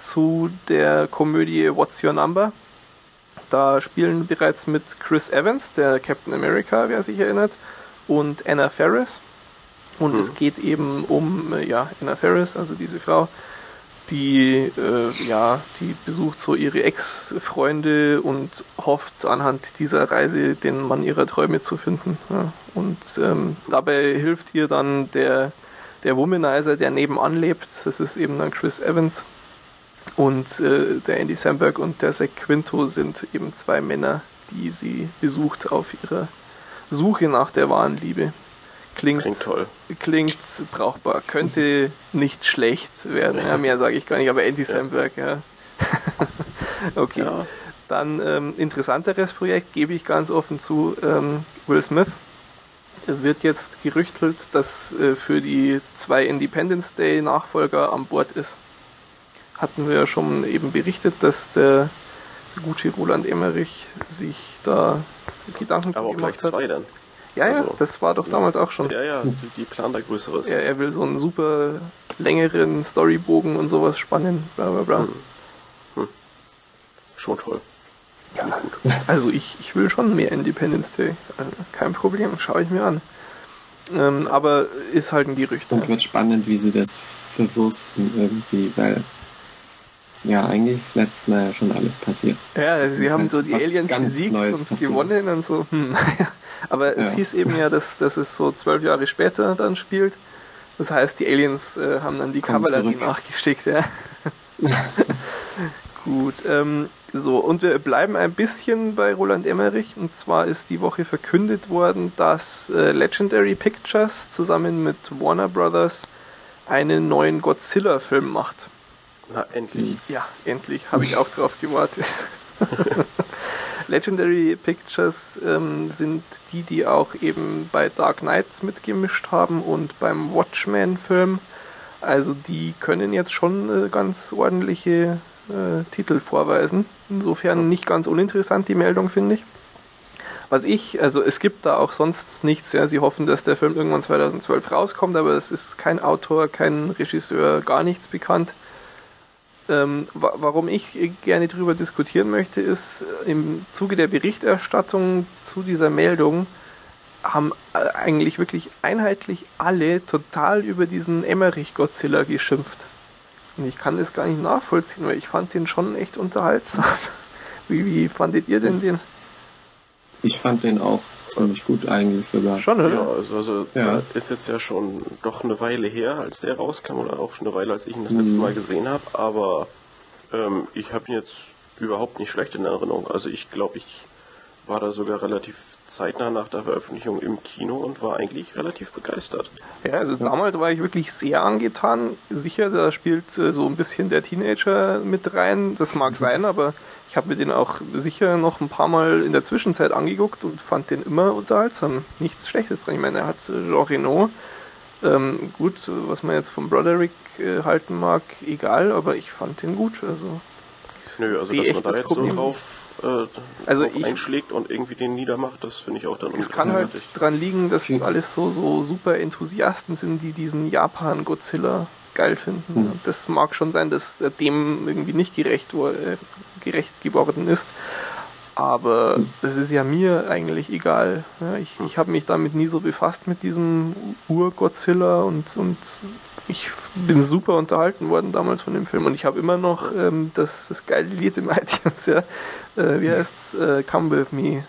A: zu der Komödie What's Your Number. Da spielen bereits mit Chris Evans, der Captain America, wer sich erinnert, und Anna Ferris. Und mhm. es geht eben um äh, ja, Anna Ferris, also diese Frau, die äh, ja, die besucht so ihre Ex-Freunde und hofft anhand dieser Reise den Mann ihrer Träume zu finden. Ja. Und ähm, dabei hilft ihr dann der, der Womanizer, der nebenan lebt. Das ist eben dann Chris Evans. Und äh, der Andy Samberg und der Zack Quinto sind eben zwei Männer, die sie besucht auf ihrer Suche nach der wahren Liebe. Klingt, klingt toll. Klingt brauchbar. Könnte nicht schlecht werden. Ja, mehr sage ich gar nicht, aber Andy Samberg, ja. okay. Ja. Dann ähm, interessanteres Projekt, gebe ich ganz offen zu, ähm, Will Smith. Wird jetzt gerüchtelt, dass äh, für die zwei Independence Day Nachfolger an Bord ist. Hatten wir ja schon eben berichtet, dass der gute Roland Emmerich sich da Gedanken
B: Aber auch gleich hat. zwei dann.
A: Ja, ja, also, das war doch damals auch schon.
B: Ja, ja, die, die planen da Größeres.
A: Ja, er will so einen super längeren Storybogen und sowas spannen, bla bla bla. Hm. Hm.
B: Schon toll.
A: Ja, also ich, ich will schon mehr Independence Day. Also kein Problem, schaue ich mir an. Ähm, aber ist halt ein Gerücht.
C: Und wird spannend, wie sie das verwursten irgendwie, weil ja, eigentlich ist letztes Mal ja schon alles passiert.
A: Ja, also sie haben halt so die Aliens besiegt Neues und passiert. gewonnen und so. Hm, Aber es ja. hieß eben ja, dass, dass es so zwölf Jahre später dann spielt. Das heißt, die Aliens äh, haben dann die Kommen Kavallerie zurück. nachgeschickt, ja. Gut, ähm, so, und wir bleiben ein bisschen bei Roland Emmerich. Und zwar ist die Woche verkündet worden, dass äh, Legendary Pictures zusammen mit Warner Brothers einen neuen Godzilla-Film macht.
B: Na, endlich.
A: Ja, endlich. Habe ich auch drauf gewartet. Legendary Pictures ähm, sind die, die auch eben bei Dark Knights mitgemischt haben und beim Watchmen-Film. Also die können jetzt schon äh, ganz ordentliche äh, Titel vorweisen. Insofern nicht ganz uninteressant die Meldung, finde ich. Was ich, also es gibt da auch sonst nichts. Ja, sie hoffen, dass der Film irgendwann 2012 rauskommt, aber es ist kein Autor, kein Regisseur, gar nichts bekannt. Ähm, warum ich gerne darüber diskutieren möchte, ist, äh, im Zuge der Berichterstattung zu dieser Meldung haben äh, eigentlich wirklich einheitlich alle total über diesen Emmerich-Godzilla geschimpft. Und ich kann das gar nicht nachvollziehen, weil ich fand den schon echt unterhaltsam. Wie, wie fandet ihr denn den?
C: Ich fand den auch ziemlich gut eigentlich sogar.
B: Schon, oder? Ja, also, also ja. ist jetzt ja schon doch eine Weile her, als der rauskam, oder auch schon eine Weile, als ich ihn das letzte mhm. Mal gesehen habe, aber ähm, ich habe ihn jetzt überhaupt nicht schlecht in Erinnerung. Also ich glaube, ich war da sogar relativ zeitnah nach der Veröffentlichung im Kino und war eigentlich relativ begeistert.
A: Ja, also damals war ich wirklich sehr angetan. Sicher, da spielt äh, so ein bisschen der Teenager mit rein. Das mag mhm. sein, aber ich habe mir den auch sicher noch ein paar Mal in der Zwischenzeit angeguckt und fand den immer unterhaltsam. Nichts Schlechtes dran. Ich meine, er hat äh, Jean Reno. Ähm, gut, was man jetzt von Broderick äh, halten mag, egal, aber ich fand den gut. Also,
B: Nö, also dass man da jetzt Problem. so drauf, äh, also drauf ich, einschlägt und irgendwie den niedermacht, das finde ich auch dann
A: Es kann halt dran liegen, dass hm. alles so, so super Enthusiasten sind, die diesen Japan-Godzilla geil finden. Hm. Das mag schon sein, dass dem irgendwie nicht gerecht, äh, gerecht geworden ist. Aber das ist ja mir eigentlich egal. Ja, ich ich habe mich damit nie so befasst mit diesem Ur-Godzilla und, und ich bin super unterhalten worden damals von dem Film und ich habe immer noch ähm, das, das geile Lied im iTunes, ja. Äh, wie heißt äh, Come With Me.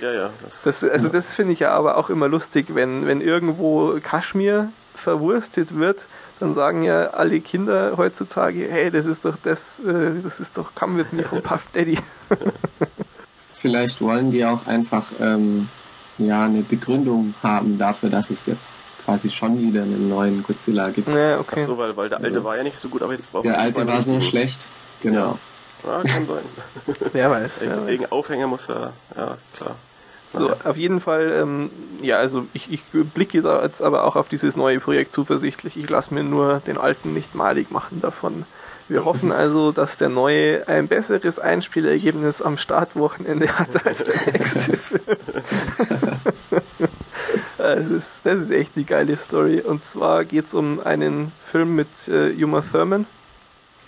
B: Ja, ja.
A: Das, das also das finde ich ja aber auch immer lustig, wenn, wenn irgendwo Kaschmir verwurstet wird, dann sagen ja alle Kinder heutzutage, hey, das ist doch das, äh, das ist doch Come With Me von Puff Daddy.
C: Vielleicht wollen die auch einfach ähm, ja, eine Begründung haben dafür, dass es jetzt quasi schon wieder einen neuen Godzilla gibt.
B: Ja, okay. Ach so, weil, weil der alte also, war ja nicht so gut, aber jetzt
C: brauchen wir Der alte war so schlecht, genau.
B: Ja, ja kann sein.
A: wer weiß.
B: Wer Wegen weiß. Aufhänger muss er, ja, klar.
A: So, auf jeden Fall, ähm, ja, also ich, ich blicke da jetzt aber auch auf dieses neue Projekt zuversichtlich. Ich lasse mir nur den alten nicht malig machen davon. Wir hoffen also, dass der neue ein besseres Einspielergebnis am Startwochenende hat als der nächste Film. das, ist, das ist echt die geile Story. Und zwar geht es um einen Film mit äh, Uma Thurman.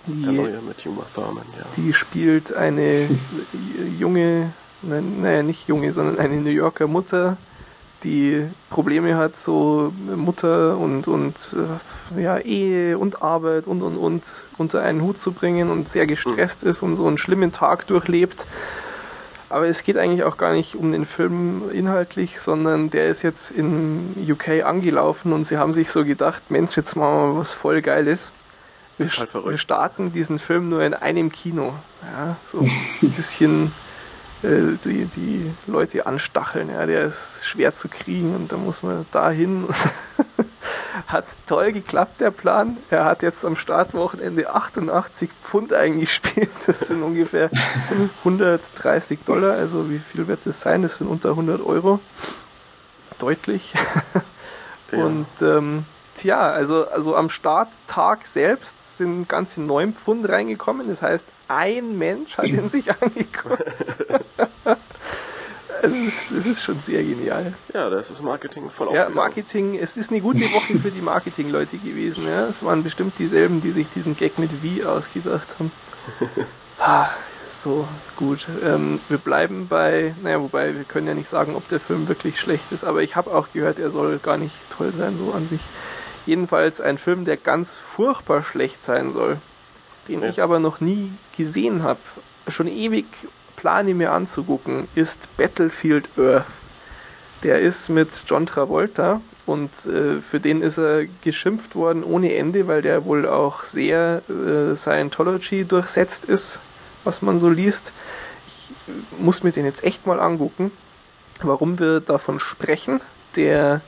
B: Die, der neue mit Uma Thurman, ja.
A: Die spielt eine junge, naja, nicht junge, sondern eine New Yorker Mutter, die Probleme hat, so Mutter und, und äh, ja, Ehe und Arbeit und und und unter einen Hut zu bringen und sehr gestresst mhm. ist und so einen schlimmen Tag durchlebt. Aber es geht eigentlich auch gar nicht um den Film inhaltlich, sondern der ist jetzt in UK angelaufen und sie haben sich so gedacht, Mensch, jetzt machen wir was voll Geiles. Wir, wir starten diesen Film nur in einem Kino. Ja, so ein bisschen die, die Leute anstacheln. Ja, der ist schwer zu kriegen und da muss man dahin. hat toll geklappt, der Plan. Er hat jetzt am Startwochenende 88 Pfund eingespielt. Das sind ungefähr 130 Dollar. Also wie viel wird das sein? Das sind unter 100 Euro. Deutlich. Ja. Und ähm, tja, also, also am Starttag selbst sind ganze 9 Pfund reingekommen. Das heißt, ein Mensch hat ihn sich angeguckt. es, ist, es ist schon sehr genial.
B: Ja, das ist Marketing voll
A: Ja, Marketing, es ist eine gute Woche für die Marketing-Leute gewesen. Ja. Es waren bestimmt dieselben, die sich diesen Gag mit Wie ausgedacht haben. ah, so gut. Ähm, wir bleiben bei, naja, wobei wir können ja nicht sagen, ob der Film wirklich schlecht ist, aber ich habe auch gehört, er soll gar nicht toll sein, so an sich. Jedenfalls ein Film, der ganz furchtbar schlecht sein soll, den ja. ich aber noch nie gesehen habe. Schon ewig plane mir anzugucken, ist Battlefield Earth. Der ist mit John Travolta und äh, für den ist er geschimpft worden ohne Ende, weil der wohl auch sehr äh, Scientology durchsetzt ist, was man so liest. Ich muss mir den jetzt echt mal angucken. Warum wir davon sprechen, der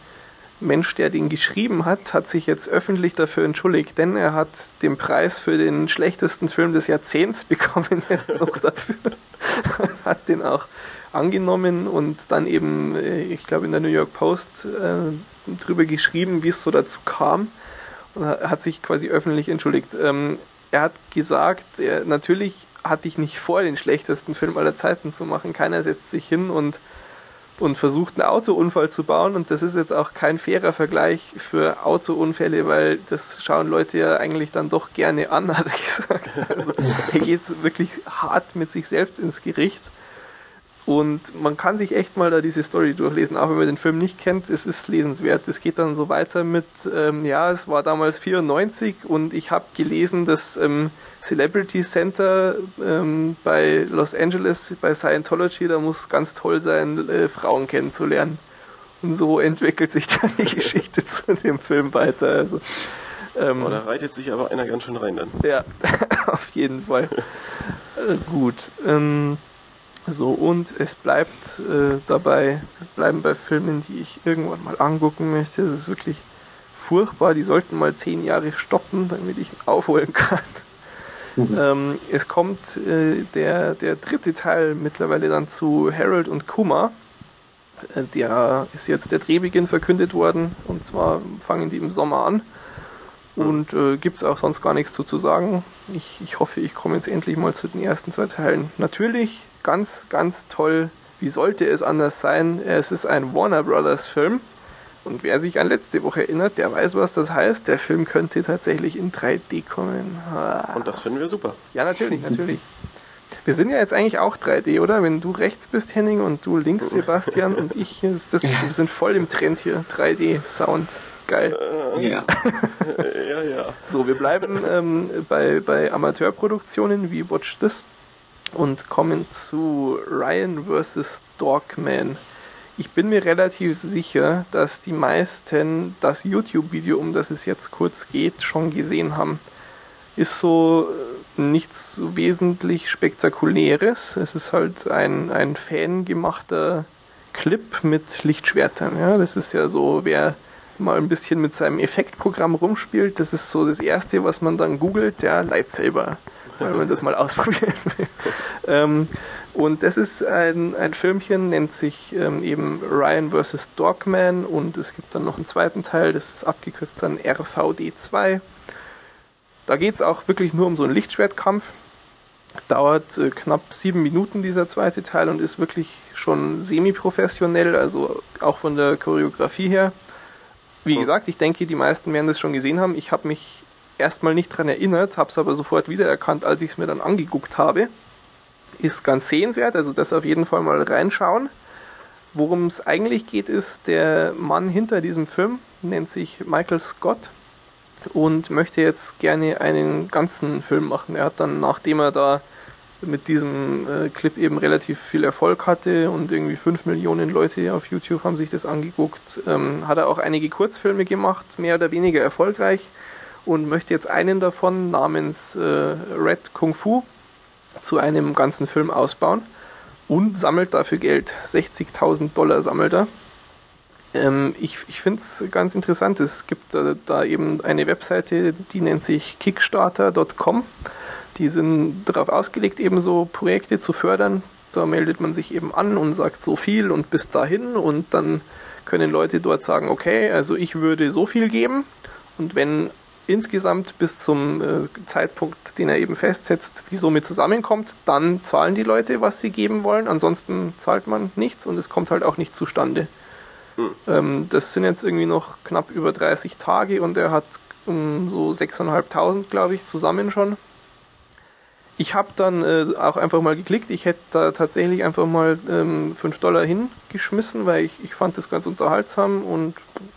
A: Mensch, der den geschrieben hat, hat sich jetzt öffentlich dafür entschuldigt, denn er hat den Preis für den schlechtesten Film des Jahrzehnts bekommen jetzt noch dafür. hat den auch angenommen und dann eben, äh, ich glaube in der New York Post äh, drüber geschrieben, wie es so dazu kam und hat sich quasi öffentlich entschuldigt. Ähm, er hat gesagt, er, natürlich hatte ich nicht vor, den schlechtesten Film aller Zeiten zu machen. Keiner setzt sich hin und und versucht einen Autounfall zu bauen und das ist jetzt auch kein fairer Vergleich für Autounfälle, weil das schauen Leute ja eigentlich dann doch gerne an, hat er gesagt. Also er geht wirklich hart mit sich selbst ins Gericht und man kann sich echt mal da diese Story durchlesen, auch wenn man den Film nicht kennt, es ist lesenswert. Es geht dann so weiter mit, ähm, ja, es war damals 94 und ich habe gelesen, dass ähm, Celebrity Center ähm, bei Los Angeles, bei Scientology, da muss ganz toll sein, äh, Frauen kennenzulernen. Und so entwickelt sich dann die Geschichte zu dem Film weiter. Also,
B: ähm, oh, da reitet sich aber einer ganz schön rein dann.
A: Ja, auf jeden Fall. äh, gut. Ähm, so, und es bleibt äh, dabei, bleiben bei Filmen, die ich irgendwann mal angucken möchte. Das ist wirklich furchtbar. Die sollten mal zehn Jahre stoppen, damit ich aufholen kann. Mhm. Ähm, es kommt äh, der, der dritte Teil mittlerweile dann zu Harold und Kuma. Äh, der ist jetzt der Drehbeginn verkündet worden und zwar fangen die im Sommer an. Und äh, gibt es auch sonst gar nichts zu, zu sagen. Ich, ich hoffe, ich komme jetzt endlich mal zu den ersten zwei Teilen. Natürlich ganz, ganz toll. Wie sollte es anders sein? Es ist ein Warner Brothers Film. Und wer sich an letzte Woche erinnert, der weiß, was das heißt. Der Film könnte tatsächlich in 3D kommen.
B: Und das finden wir super.
A: Ja, natürlich, natürlich. Wir sind ja jetzt eigentlich auch 3D, oder? Wenn du rechts bist, Henning, und du links, Sebastian, und ich, das, wir sind voll im Trend hier. 3D-Sound. Geil.
C: Äh, ja.
B: ja, ja.
A: So, wir bleiben ähm, bei, bei Amateurproduktionen wie Watch This und kommen zu Ryan vs. Dogman. Ich bin mir relativ sicher, dass die meisten das YouTube-Video, um das es jetzt kurz geht, schon gesehen haben. Ist so nichts wesentlich Spektakuläres. Es ist halt ein, ein fangemachter Clip mit Lichtschwertern. Ja, das ist ja so, wer mal ein bisschen mit seinem Effektprogramm rumspielt, das ist so das Erste, was man dann googelt, ja, Lightsaber, weil man das mal ausprobieren will. ähm, und das ist ein, ein Filmchen, nennt sich ähm, eben Ryan vs. Dogman und es gibt dann noch einen zweiten Teil, das ist abgekürzt dann RVD2. Da geht es auch wirklich nur um so einen Lichtschwertkampf. Dauert äh, knapp sieben Minuten dieser zweite Teil und ist wirklich schon semi-professionell, also auch von der Choreografie her. Wie gesagt, ich denke, die meisten werden das schon gesehen haben. Ich habe mich erstmal nicht daran erinnert, habe es aber sofort wiedererkannt, als ich es mir dann angeguckt habe. Ist ganz sehenswert, also das auf jeden Fall mal reinschauen. Worum es eigentlich geht, ist, der Mann hinter diesem Film nennt sich Michael Scott und möchte jetzt gerne einen ganzen Film machen. Er hat dann, nachdem er da mit diesem äh, Clip eben relativ viel Erfolg hatte und irgendwie 5 Millionen Leute auf YouTube haben sich das angeguckt, ähm, hat er auch einige Kurzfilme gemacht, mehr oder weniger erfolgreich und möchte jetzt einen davon namens äh, Red Kung Fu zu einem ganzen Film ausbauen und sammelt dafür Geld. 60.000 Dollar sammelt er. Ähm, ich ich finde es ganz interessant. Es gibt da, da, eben eine Webseite, die nennt sich kickstarter.com. Die sind darauf ausgelegt, eben so Projekte zu fördern. Da meldet man sich eben an und sagt so viel und bis dahin und dann können Leute dort sagen, okay, also ich würde so viel geben und wenn insgesamt bis zum äh, Zeitpunkt, den er eben festsetzt, die Summe zusammenkommt, dann zahlen die Leute, was sie geben wollen. Ansonsten zahlt man nichts und es kommt halt auch nicht zustande. Hm. Ähm, das sind jetzt irgendwie noch knapp über 30 Tage und er hat um so 6.500, glaube ich, zusammen schon. Ich habe dann äh, auch einfach mal geklickt. Ich hätte da tatsächlich einfach mal ähm, 5 Dollar hingeschmissen, weil ich, ich fand das ganz unterhaltsam und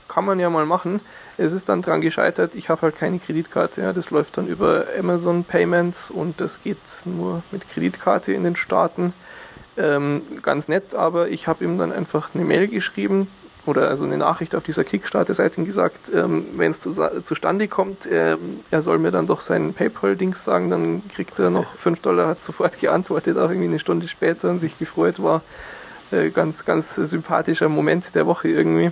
A: kann man ja mal machen. Es ist dann dran gescheitert, ich habe halt keine Kreditkarte. Ja. Das läuft dann über Amazon Payments und das geht nur mit Kreditkarte in den Staaten. Ähm, ganz nett, aber ich habe ihm dann einfach eine Mail geschrieben, oder also eine Nachricht auf dieser Kickstarter-Seite gesagt, ähm, wenn es zu, zustande kommt, äh, er soll mir dann doch seinen PayPal-Dings sagen, dann kriegt er noch 5 Dollar, hat sofort geantwortet, auch irgendwie eine Stunde später und sich gefreut war. Äh, ganz, ganz sympathischer Moment der Woche irgendwie.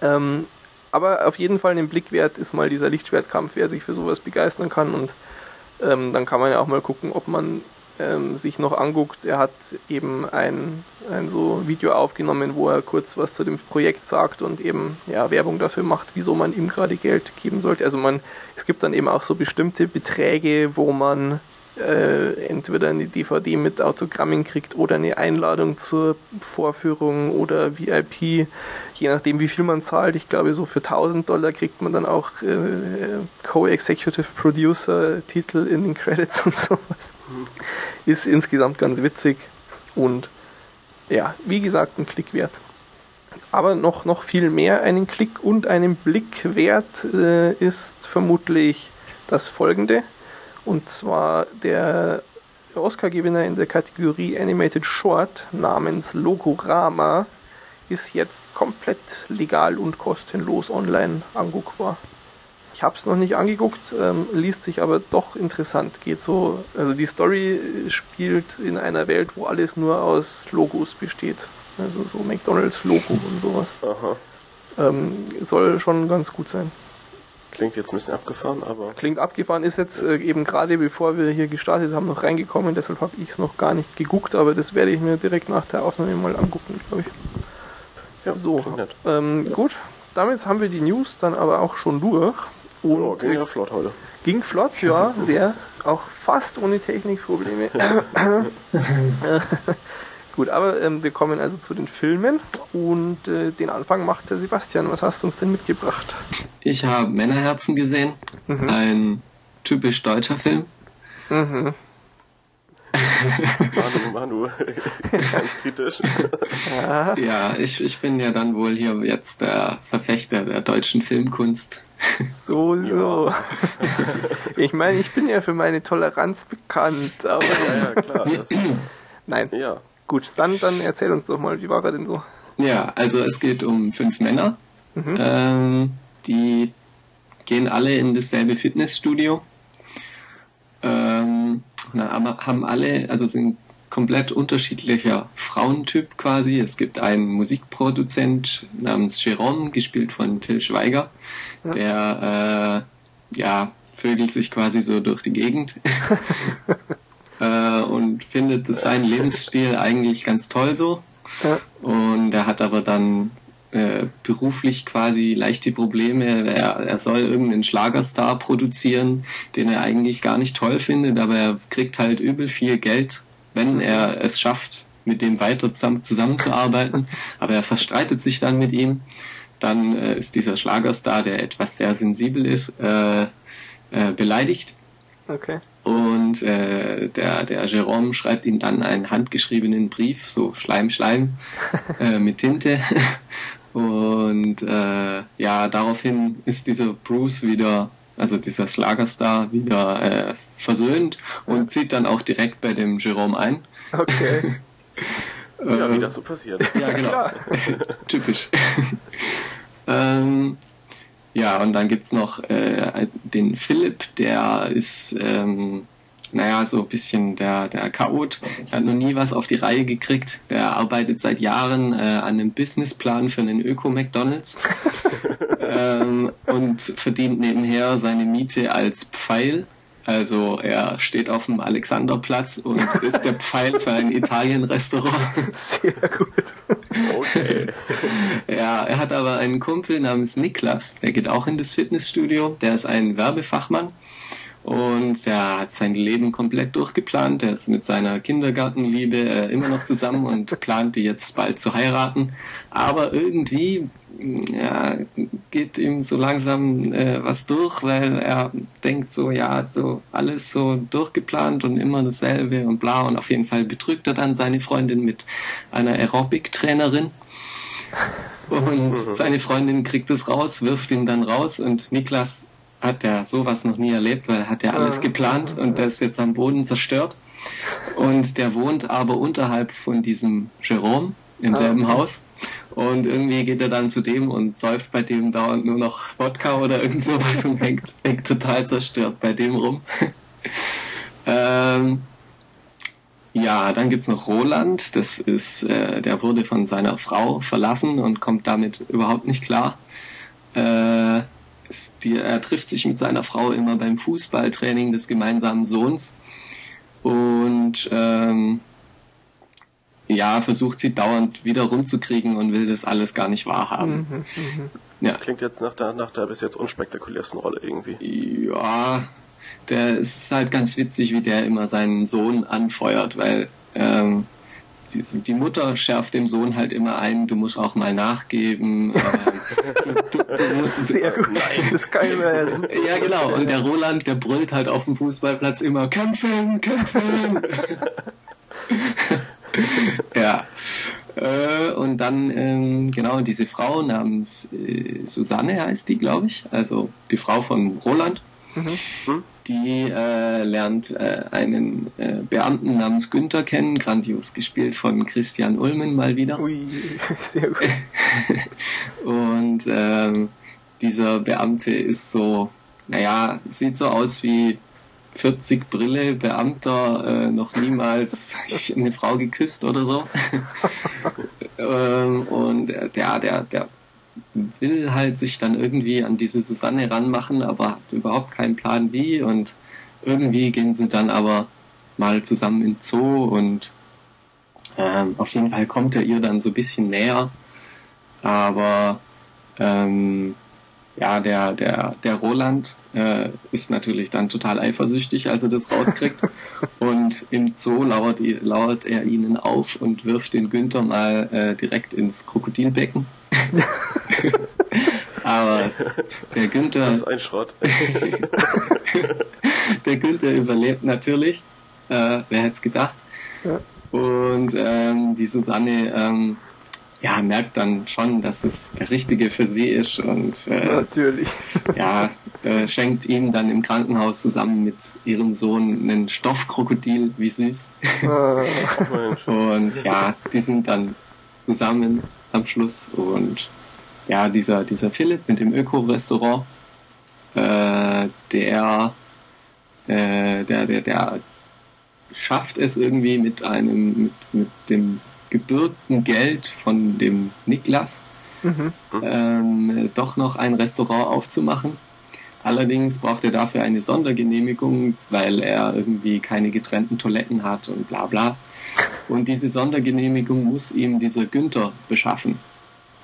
A: Ähm, aber auf jeden Fall ein Blick wert ist mal dieser Lichtschwertkampf, wer sich für sowas begeistern kann und ähm, dann kann man ja auch mal gucken, ob man ähm, sich noch anguckt. Er hat eben ein, ein so Video aufgenommen, wo er kurz was zu dem Projekt sagt und eben ja, Werbung dafür macht, wieso man ihm gerade Geld geben sollte. Also man, es gibt dann eben auch so bestimmte Beträge, wo man äh, entweder eine DVD mit Autogrammen kriegt oder eine Einladung zur Vorführung oder VIP, je nachdem wie viel man zahlt. Ich glaube, so für 1000 Dollar kriegt man dann auch äh, Co-Executive Producer Titel in den Credits und sowas. Ist insgesamt ganz witzig und ja, wie gesagt, ein Klick wert. Aber noch, noch viel mehr einen Klick und einen Blick wert äh, ist vermutlich das folgende. Und zwar der Oscar-Gewinner in der Kategorie Animated Short namens Logorama ist jetzt komplett legal und kostenlos online anguckbar. Ich habe es noch nicht angeguckt, ähm, liest sich aber doch interessant. Geht so, also die Story spielt in einer Welt, wo alles nur aus Logos besteht. Also so McDonalds Logo und sowas. Ähm, soll schon ganz gut sein.
B: Klingt jetzt ein bisschen abgefahren, aber.
A: Klingt abgefahren, ist jetzt äh, eben gerade bevor wir hier gestartet haben, noch reingekommen, deshalb habe ich es noch gar nicht geguckt, aber das werde ich mir direkt nach der Aufnahme mal angucken, glaube ich. Ja, so. Ähm, ja. Gut, damit haben wir die News dann aber auch schon durch.
B: Und oh, ging ja flott heute.
A: Ging flott, ja, sehr. Auch fast ohne Technikprobleme. Gut, aber ähm, wir kommen also zu den Filmen und äh, den Anfang macht der Sebastian. Was hast du uns denn mitgebracht?
C: Ich habe Männerherzen gesehen. Mhm. Ein typisch deutscher Film. Mhm. Manu, Manu, ganz kritisch. ja, ich, ich bin ja dann wohl hier jetzt der Verfechter der deutschen Filmkunst.
A: So, so. Ja. Ich meine, ich bin ja für meine Toleranz bekannt, aber. Ja, ja, klar. Nein. Ja. Gut, dann, dann erzähl uns doch mal, wie war er denn so?
C: Ja, also es geht um fünf Männer. Mhm. Ähm, die gehen alle in dasselbe Fitnessstudio. Ähm, haben alle, also sind komplett unterschiedlicher Frauentyp quasi. Es gibt einen Musikproduzent namens Jerome, gespielt von Till Schweiger, ja. der äh, ja vögelt sich quasi so durch die Gegend äh, und findet seinen Lebensstil eigentlich ganz toll so. Ja. Und er hat aber dann äh, beruflich quasi leichte Probleme. Er, er soll irgendeinen Schlagerstar produzieren, den er eigentlich gar nicht toll findet, aber er kriegt halt übel viel Geld, wenn er es schafft, mit dem weiter zusammen, zusammenzuarbeiten. Aber er verstreitet sich dann mit ihm. Dann äh, ist dieser Schlagerstar, der etwas sehr sensibel ist, äh, äh, beleidigt. Okay. Und äh, der, der Jerome schreibt ihm dann einen handgeschriebenen Brief, so Schleim, Schleim, äh, mit Tinte. Und äh, ja, daraufhin ist dieser Bruce wieder, also dieser Schlagerstar, wieder äh, versöhnt und zieht dann auch direkt bei dem Jerome ein. Okay. ja, wie das so passiert. Ja, genau. Typisch. Ähm, ja, und dann gibt's noch äh, den Philipp, der ist ähm, naja, so ein bisschen der, der Chaot. Er hat noch nie was auf die Reihe gekriegt. Der arbeitet seit Jahren äh, an einem Businessplan für einen Öko-McDonalds ähm, und verdient nebenher seine Miete als Pfeil. Also er steht auf dem Alexanderplatz und ist der Pfeil für ein Italien-Restaurant. Sehr gut. Okay. Ja, er hat aber einen Kumpel namens Niklas, der geht auch in das Fitnessstudio, der ist ein Werbefachmann und er hat sein Leben komplett durchgeplant. Er ist mit seiner Kindergartenliebe äh, immer noch zusammen und plant die jetzt bald zu heiraten. Aber irgendwie ja, geht ihm so langsam äh, was durch, weil er denkt so, ja, so alles so durchgeplant und immer dasselbe und bla. Und auf jeden Fall betrügt er dann seine Freundin mit einer Aerobic-Trainerin. Und mhm. seine Freundin kriegt es raus, wirft ihn dann raus und Niklas hat er sowas noch nie erlebt, weil er hat ja alles geplant und der ist jetzt am Boden zerstört. Und der wohnt aber unterhalb von diesem Jerome im selben ah, Haus. Und irgendwie geht er dann zu dem und säuft bei dem dauernd nur noch Wodka oder irgend sowas und hängt, hängt total zerstört bei dem rum. ähm, ja, dann gibt's noch Roland. Das ist, äh, der wurde von seiner Frau verlassen und kommt damit überhaupt nicht klar. Äh, die, er trifft sich mit seiner Frau immer beim Fußballtraining des gemeinsamen Sohns und ähm, ja, versucht sie dauernd wieder rumzukriegen und will das alles gar nicht wahrhaben. Mhm,
B: mh. ja. Klingt jetzt nach der, nach der bis jetzt unspektakulärsten Rolle irgendwie.
C: Ja, der ist halt ganz witzig, wie der immer seinen Sohn anfeuert, weil ähm, die Mutter schärft dem Sohn halt immer ein, du musst auch mal nachgeben. du, du, du musst, Sehr gut. Nein. Das kann ich mir ja super. Ja, genau. Und der Roland, der brüllt halt auf dem Fußballplatz immer, kämpfen, kämpfen. ja. Äh, und dann, ähm, genau, diese Frau namens äh, Susanne heißt die, glaube ich. Also die Frau von Roland. Mhm. Hm? Die äh, lernt äh, einen äh, Beamten namens Günther kennen, grandios gespielt von Christian Ulmen mal wieder. Ui, sehr gut. Und ähm, dieser Beamte ist so, naja, sieht so aus wie 40 Brille, Beamter, äh, noch niemals eine Frau geküsst oder so. ähm, und der, der, der will halt sich dann irgendwie an diese Susanne ranmachen, aber hat überhaupt keinen Plan wie und irgendwie gehen sie dann aber mal zusammen in Zoo und ähm, auf jeden Fall kommt er ihr dann so ein bisschen näher, aber ähm, ja, der, der, der Roland äh, ist natürlich dann total eifersüchtig, als er das rauskriegt. und im Zoo lauert, lauert er ihnen auf und wirft den Günther mal äh, direkt ins Krokodilbecken. Aber der Günther. Das ist ein Schrott. der Günther überlebt natürlich. Äh, wer hätte es gedacht? Ja. Und ähm, die Susanne ähm, ja, merkt dann schon, dass es der Richtige für sie ist und
A: äh, natürlich
C: ja, äh, schenkt ihm dann im Krankenhaus zusammen mit ihrem Sohn einen Stoffkrokodil, wie süß. Ah. und ja, die sind dann zusammen am Schluss und ja, dieser, dieser Philipp mit dem Öko-Restaurant, äh, der, äh, der, der, der schafft es irgendwie mit einem, mit, mit dem gebürgten Geld von dem Niklas mhm. ähm, doch noch ein Restaurant aufzumachen. Allerdings braucht er dafür eine Sondergenehmigung, weil er irgendwie keine getrennten Toiletten hat und bla bla. Und diese Sondergenehmigung muss ihm dieser Günther beschaffen.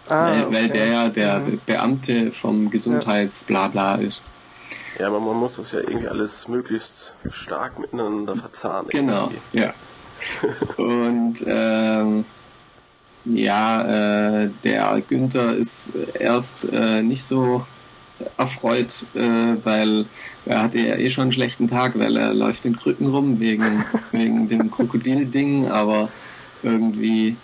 C: Ah, weil, okay. weil der ja der mhm. Beamte vom Gesundheitsblabla ist.
B: Ja, man, man muss das ja irgendwie alles möglichst stark miteinander verzahnen.
C: Genau, irgendwie. ja. Und ähm, ja, äh, der Günther ist erst äh, nicht so erfreut, äh, weil er hatte ja eh schon einen schlechten Tag, weil er läuft in Krücken rum wegen, wegen dem Krokodilding, aber irgendwie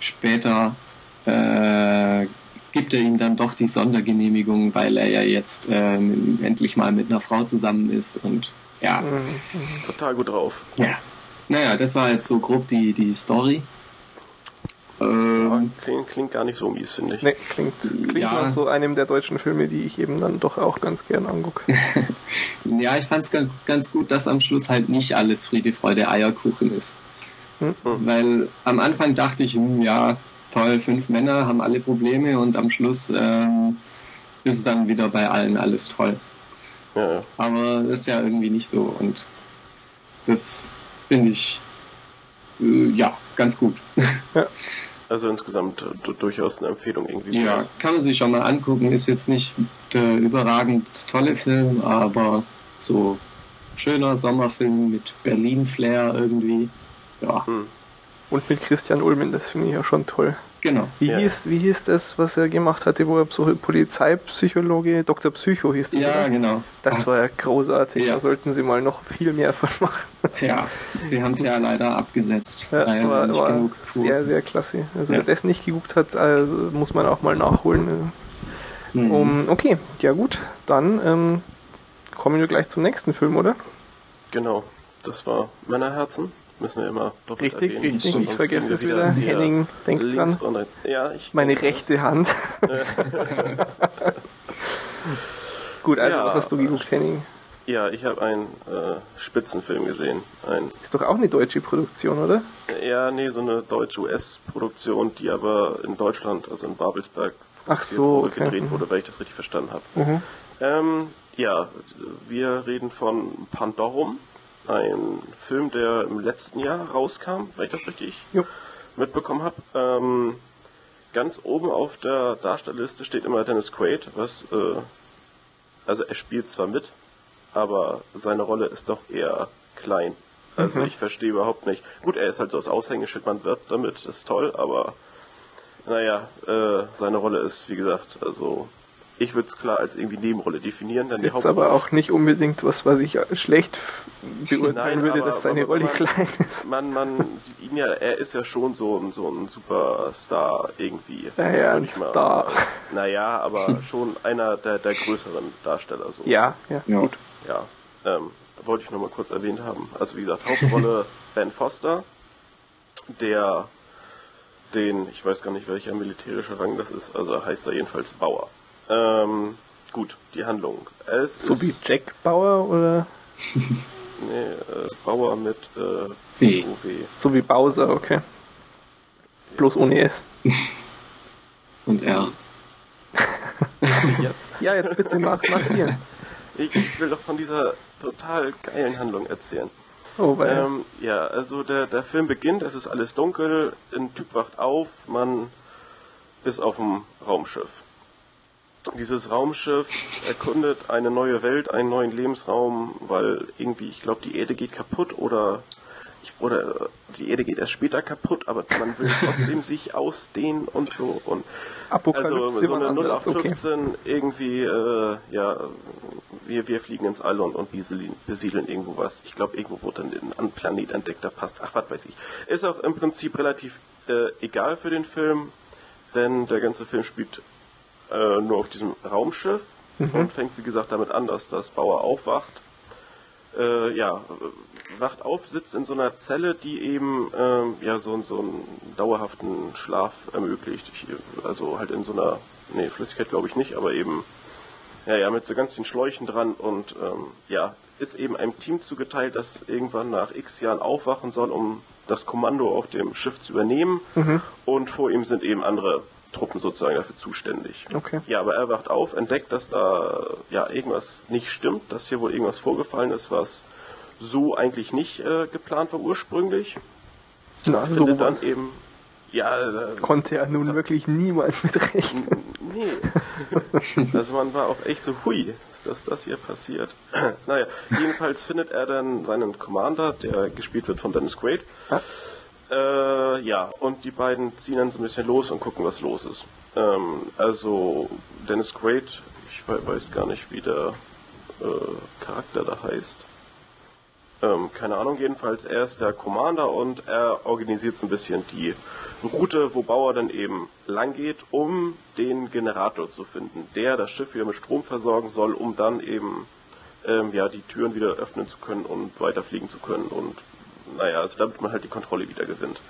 C: später äh, gibt er ihm dann doch die Sondergenehmigung, weil er ja jetzt äh, endlich mal mit einer Frau zusammen ist und ja.
B: Total gut drauf.
C: Ja. Naja, das war jetzt so grob die, die Story.
B: Ähm, klingt, klingt, gar nicht so mies, finde ich.
A: Nee, klingt, klingt ja. nach so einem der deutschen Filme, die ich eben dann doch auch ganz gern angucke.
C: ja, ich fand es ganz gut, dass am Schluss halt nicht alles Friede, Freude, Eierkuchen ist. Hm? Weil am Anfang dachte ich, hm, ja, toll, fünf Männer haben alle Probleme und am Schluss ähm, ist dann wieder bei allen alles toll. Ja, ja. Aber das ist ja irgendwie nicht so und das finde ich äh, ja ganz gut. Ja.
B: Also insgesamt äh, durchaus eine Empfehlung irgendwie.
C: Ja, kann man sich schon mal angucken. Ist jetzt nicht der überragend tolle Film, aber so schöner Sommerfilm mit Berlin-Flair irgendwie. Ja. Hm.
A: Und mit Christian Ulmen, das finde ich ja schon toll.
C: Genau.
A: Wie, ja. hieß, wie hieß das, was er gemacht hatte, wo er so Polizeipsychologe, Dr. Psycho hieß
C: das? Ja, oder? genau.
A: Das war ja großartig, ja. da sollten sie mal noch viel mehr von machen.
C: Tja, sie haben es ja leider abgesetzt.
A: Ja, war, nicht war genug sehr, sehr klasse. Also ja. wer das nicht geguckt hat, also muss man auch mal nachholen. Mhm. Um, okay, ja gut, dann ähm, kommen wir gleich zum nächsten Film, oder?
B: Genau, das war Männerherzen müssen wir immer
A: doppelt Richtig, erwähnen. richtig. Ich vergesse es wieder. Henning, denk dran. Ja, Meine rechte Hand. Gut, also ja, was hast du geguckt, Henning?
B: Ja, ich habe einen äh, Spitzenfilm gesehen. Ein
A: ist doch auch eine deutsche Produktion, oder?
B: Ja, nee, so eine deutsche-US-Produktion, die aber in Deutschland, also in Babelsberg,
A: Ach so,
B: okay. gedreht wurde, weil ich das richtig verstanden habe. Mhm. Ähm, ja, wir reden von Pandorum ein Film, der im letzten Jahr rauskam, wenn ich das richtig jo. mitbekommen habe. Ähm, ganz oben auf der Darstellerliste steht immer Dennis Quaid, was äh, also er spielt zwar mit, aber seine Rolle ist doch eher klein. Also mhm. ich verstehe überhaupt nicht. Gut, er ist halt so das Aushängeschild, man wird damit, ist toll, aber naja, äh, seine Rolle ist, wie gesagt, also ich würde es klar als irgendwie Nebenrolle definieren.
A: Dann das ist aber auch nicht unbedingt was, was ich schlecht beurteilen Nein, würde, aber, dass seine aber, Rolle
B: man,
A: klein ist.
B: Man, man sieht ihn ja, er ist ja schon so ein, so ein Superstar irgendwie.
A: Naja, ein Star.
B: Sagen. Naja, aber schon einer der, der größeren Darsteller. So.
A: Ja, ja, ja, gut.
B: Ja, ähm, wollte ich nochmal kurz erwähnt haben. Also wie gesagt, Hauptrolle Ben Foster, der den, ich weiß gar nicht, welcher militärische Rang das ist, also heißt er jedenfalls Bauer. Ähm, gut, die Handlung. Es
A: so wie Jack Bauer oder?
B: nee, äh, Bauer mit äh,
C: w.
A: So wie Bowser, okay. Bloß ohne S.
C: Und R.
A: jetzt. Ja, jetzt bitte mach, mach hier.
B: Ich, ich will doch von dieser total geilen Handlung erzählen.
A: Oh, weil
B: ähm, ja, also der, der Film beginnt, es ist alles dunkel, ein Typ wacht auf, man ist auf dem Raumschiff. Dieses Raumschiff erkundet eine neue Welt, einen neuen Lebensraum, weil irgendwie, ich glaube, die Erde geht kaputt oder ich, oder die Erde geht erst später kaputt, aber man will trotzdem sich ausdehnen und so. Und
A: Apokalypse
B: also so eine
A: jemand
B: 0 auf
A: anderes, okay.
B: 15 irgendwie, äh, ja, wir, wir fliegen ins All und, und besiedeln, besiedeln irgendwo was. Ich glaube, irgendwo wurde dann ein Planet entdeckt, da passt. Ach, was weiß ich. Ist auch im Prinzip relativ äh, egal für den Film, denn der ganze Film spielt äh, nur auf diesem Raumschiff und fängt, wie gesagt, damit an, dass das Bauer aufwacht. Äh, ja, äh, wacht auf, sitzt in so einer Zelle, die eben ähm, ja so, so einen dauerhaften Schlaf ermöglicht. Ich, also halt in so einer, nee, Flüssigkeit glaube ich nicht, aber eben ja, ja, mit so ganz vielen Schläuchen dran und ähm, ja, ist eben einem Team zugeteilt, das irgendwann nach x Jahren aufwachen soll, um das Kommando auf dem Schiff zu übernehmen. Und vor ihm sind eben andere Truppen sozusagen dafür zuständig.
A: Okay.
B: Ja, aber er wacht auf, entdeckt, dass da ja irgendwas nicht stimmt, dass hier wohl irgendwas vorgefallen ist, was so eigentlich nicht äh, geplant war ursprünglich.
A: Na,
B: Findet dann eben ja, äh,
A: konnte ja nun wirklich niemand mitrechnen.
B: Nee. Also man war auch echt so, hui, dass das hier passiert. naja, jedenfalls findet er dann seinen Commander, der gespielt wird von Dennis Quaid.
A: Ah.
B: Äh, ja, und die beiden ziehen dann so ein bisschen los und gucken, was los ist. Ähm, also Dennis Quaid, ich we- weiß gar nicht, wie der äh, Charakter da heißt. Ähm, keine Ahnung, jedenfalls, er ist der Commander und er organisiert so ein bisschen die Route, wo Bauer dann eben lang geht, um den Generator zu finden, der das Schiff wieder mit Strom versorgen soll, um dann eben ähm, ja, die Türen wieder öffnen zu können und weiterfliegen zu können und naja, also damit man halt die Kontrolle wieder gewinnt.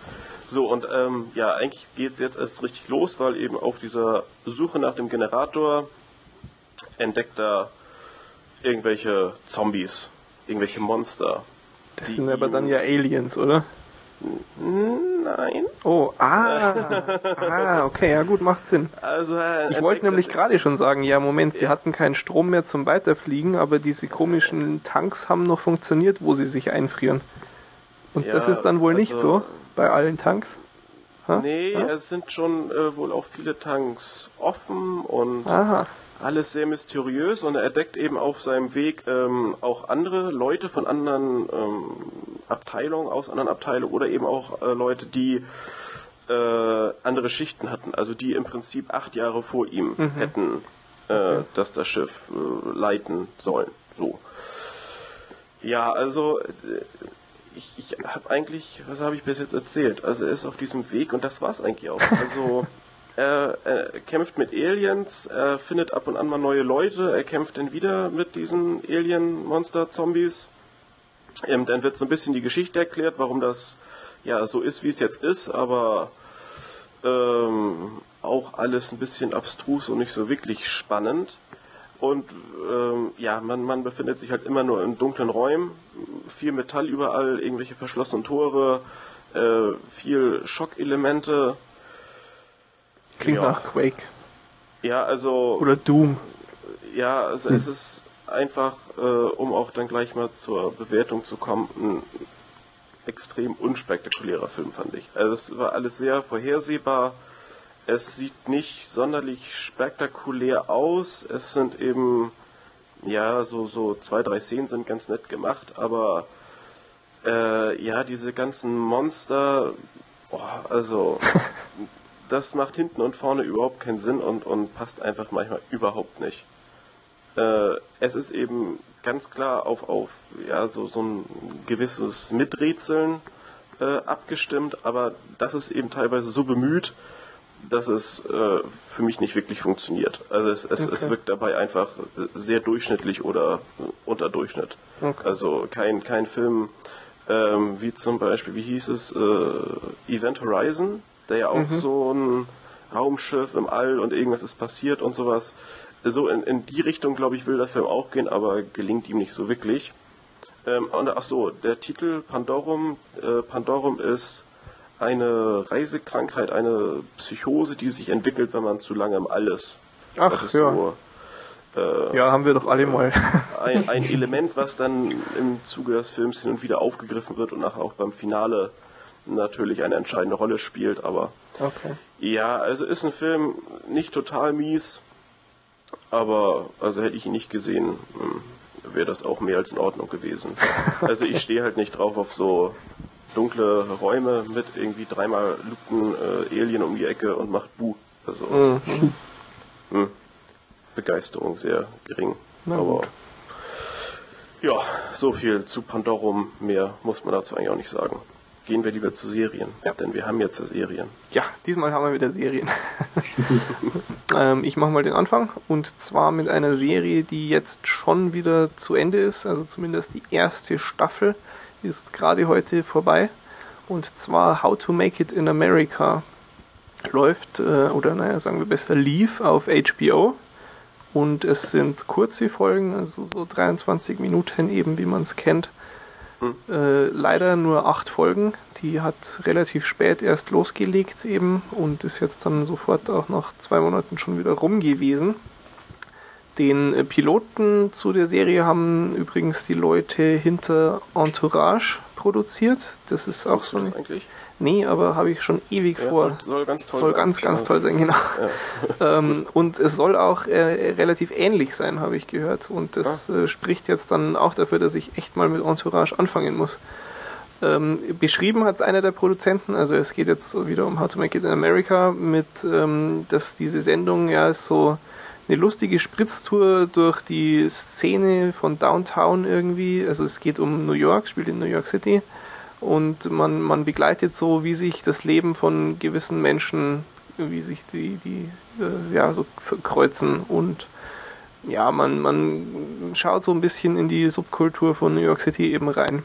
B: So, und ähm, ja, eigentlich geht es jetzt erst richtig los, weil eben auf dieser Suche nach dem Generator entdeckt er irgendwelche Zombies, irgendwelche Monster.
A: Das sind aber dann ja Aliens, oder?
B: Nein.
A: Oh, ah, ah, okay, ja gut, macht Sinn.
B: Also, er
A: Ich wollte nämlich gerade schon sagen, ja, Moment, sie hatten keinen Strom mehr zum Weiterfliegen, aber diese komischen Tanks haben noch funktioniert, wo sie sich einfrieren. Und das
B: Ja,
A: ist dann wohl nicht
B: also-
A: so bei allen Tanks. Ha?
B: Nee,
A: Ha?
B: es sind schon äh, wohl auch viele Tanks offen und
A: Aha,
B: alles sehr mysteriös und er entdeckt eben auf seinem Weg ähm, auch andere Leute von anderen ähm, Abteilungen, aus anderen Abteilungen oder eben auch äh, Leute, die äh, andere Schichten hatten, also die im Prinzip acht Jahre vor ihm hätten äh, das das Schiff äh, leiten sollen. So. Ja, also äh, ich, ich habe eigentlich, was habe ich bis jetzt erzählt? Also er ist auf diesem Weg und das war's eigentlich auch. Also er, er kämpft mit Aliens, er findet ab und an mal neue Leute, er kämpft dann wieder mit diesen Alien-Monster-Zombies. Ähm, dann wird so ein bisschen die Geschichte erklärt, warum das ja so ist, wie es jetzt ist, aber ähm, auch alles ein bisschen abstrus und nicht so wirklich spannend. Und ähm, ja, man, man befindet sich halt immer nur in dunklen Räumen, viel Metall überall, irgendwelche verschlossenen Tore, äh, viel Schockelemente.
A: klingt
B: Ja.
A: nach Quake.
B: Ja, also
A: Oder Doom.
B: ja, also es ist einfach, äh, um auch dann gleich mal zur Bewertung zu kommen, ein extrem unspektakulärer Film, fand ich. Also es war alles sehr vorhersehbar. Es sieht nicht sonderlich spektakulär aus. Es sind eben, ja, so, so zwei, drei Szenen sind ganz nett gemacht, aber äh, ja, diese ganzen Monster, boah, also das macht hinten und vorne überhaupt keinen Sinn und, und passt einfach manchmal überhaupt nicht. Äh, es ist eben ganz klar auf, auf ja, so, so ein gewisses Miträtseln äh, abgestimmt, aber das ist eben teilweise so bemüht, dass es äh, für mich nicht wirklich funktioniert. Also es, es, es
A: Okay.
B: wirkt dabei einfach sehr durchschnittlich oder unter Durchschnitt.
A: Okay.
B: Also kein, kein Film ähm, wie zum Beispiel, wie hieß es, äh, Event Horizon, der ja auch so ein Raumschiff im All und irgendwas ist passiert und sowas. So in, in die Richtung, glaube ich, will der Film auch gehen, aber gelingt ihm nicht so wirklich. Ähm, und ach so, der Titel Pandorum, äh, Pandorum ist eine Reisekrankheit, eine Psychose, die sich entwickelt, wenn man zu lange im All ist.
A: Ach,
B: das ist
A: ja.
B: so äh,
A: Ja, haben wir doch alle mal.
B: ein, ein Element, was dann im Zuge des Films hin und wieder aufgegriffen wird und nachher auch beim Finale natürlich eine entscheidende Rolle spielt. Aber
A: Okay.
B: ja, also ist ein Film nicht total mies, aber also hätte ich ihn nicht gesehen, hm, wäre das auch mehr als in Ordnung gewesen. Also ich stehe halt nicht drauf auf so dunkle Räume mit irgendwie dreimal lupten äh, Alien um die Ecke und macht Bu. Also mhm. mh, Begeisterung sehr gering. Na Aber gut. ja, so viel zu Pandorum. Mehr muss man dazu eigentlich auch nicht sagen. Gehen wir lieber zu Serien, ja. denn wir haben jetzt ja Serien.
A: Ja, diesmal haben wir wieder Serien. ähm, ich mache mal den Anfang und zwar mit einer Serie, die jetzt schon wieder zu Ende ist, also zumindest die erste Staffel ist gerade heute vorbei. Und zwar How to Make It in America läuft, äh, oder naja, sagen wir besser, lief auf HBO. Und es sind kurze Folgen, also so 23 Minuten eben, wie man es kennt. Hm. Äh, leider nur acht Folgen. Die hat relativ spät erst losgelegt eben und ist jetzt dann sofort auch nach zwei Monaten schon wieder rum gewesen. Den äh, Piloten zu der Serie haben übrigens die Leute hinter Entourage produziert. Das ist auch so ein. Eigentlich? Nee, aber habe ich schon ewig ja, vor.
B: Soll, soll, ganz toll
A: soll sein. ganz, ganz toll sein, genau. Ja. ähm, und es soll auch äh, relativ ähnlich sein, habe ich gehört. Und das ah. äh, spricht jetzt dann auch dafür, dass ich echt mal mit Entourage anfangen muss. Ähm, beschrieben hat es einer der Produzenten, also es geht jetzt wieder um How to Make It in America, mit, ähm, dass diese Sendung ja so eine lustige Spritztour durch die Szene von Downtown irgendwie. Also es geht um New York, spielt in New York City. Und man, man begleitet so, wie sich das Leben von gewissen Menschen, wie sich die, die äh, ja, so kreuzen. Und ja, man, man schaut so ein bisschen in die Subkultur von New York City eben rein.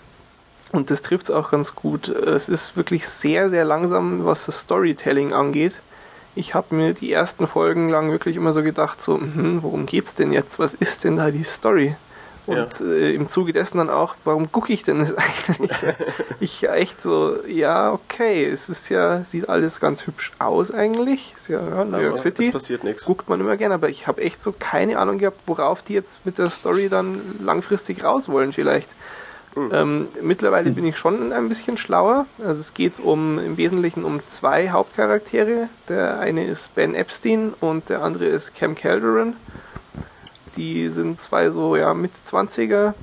A: Und das trifft es auch ganz gut. Es ist wirklich sehr, sehr langsam, was das Storytelling angeht ich habe mir die ersten Folgen lang wirklich immer so gedacht, so, hm, worum geht's denn jetzt? Was ist denn da die Story? Und ja. äh, im Zuge dessen dann auch, warum gucke ich denn das eigentlich? ich echt so, ja, okay, es ist ja, sieht alles ganz hübsch aus eigentlich. Ist ja, ja New York City.
B: passiert nichts.
A: Guckt man immer gerne, aber ich habe echt so keine Ahnung gehabt, worauf die jetzt mit der Story dann langfristig raus wollen vielleicht. Mhm. Ähm, mittlerweile bin ich schon ein bisschen schlauer. Also es geht um im Wesentlichen um zwei Hauptcharaktere. Der eine ist Ben Epstein und der andere ist Cam Calderon. Die sind zwei so ja mit 20er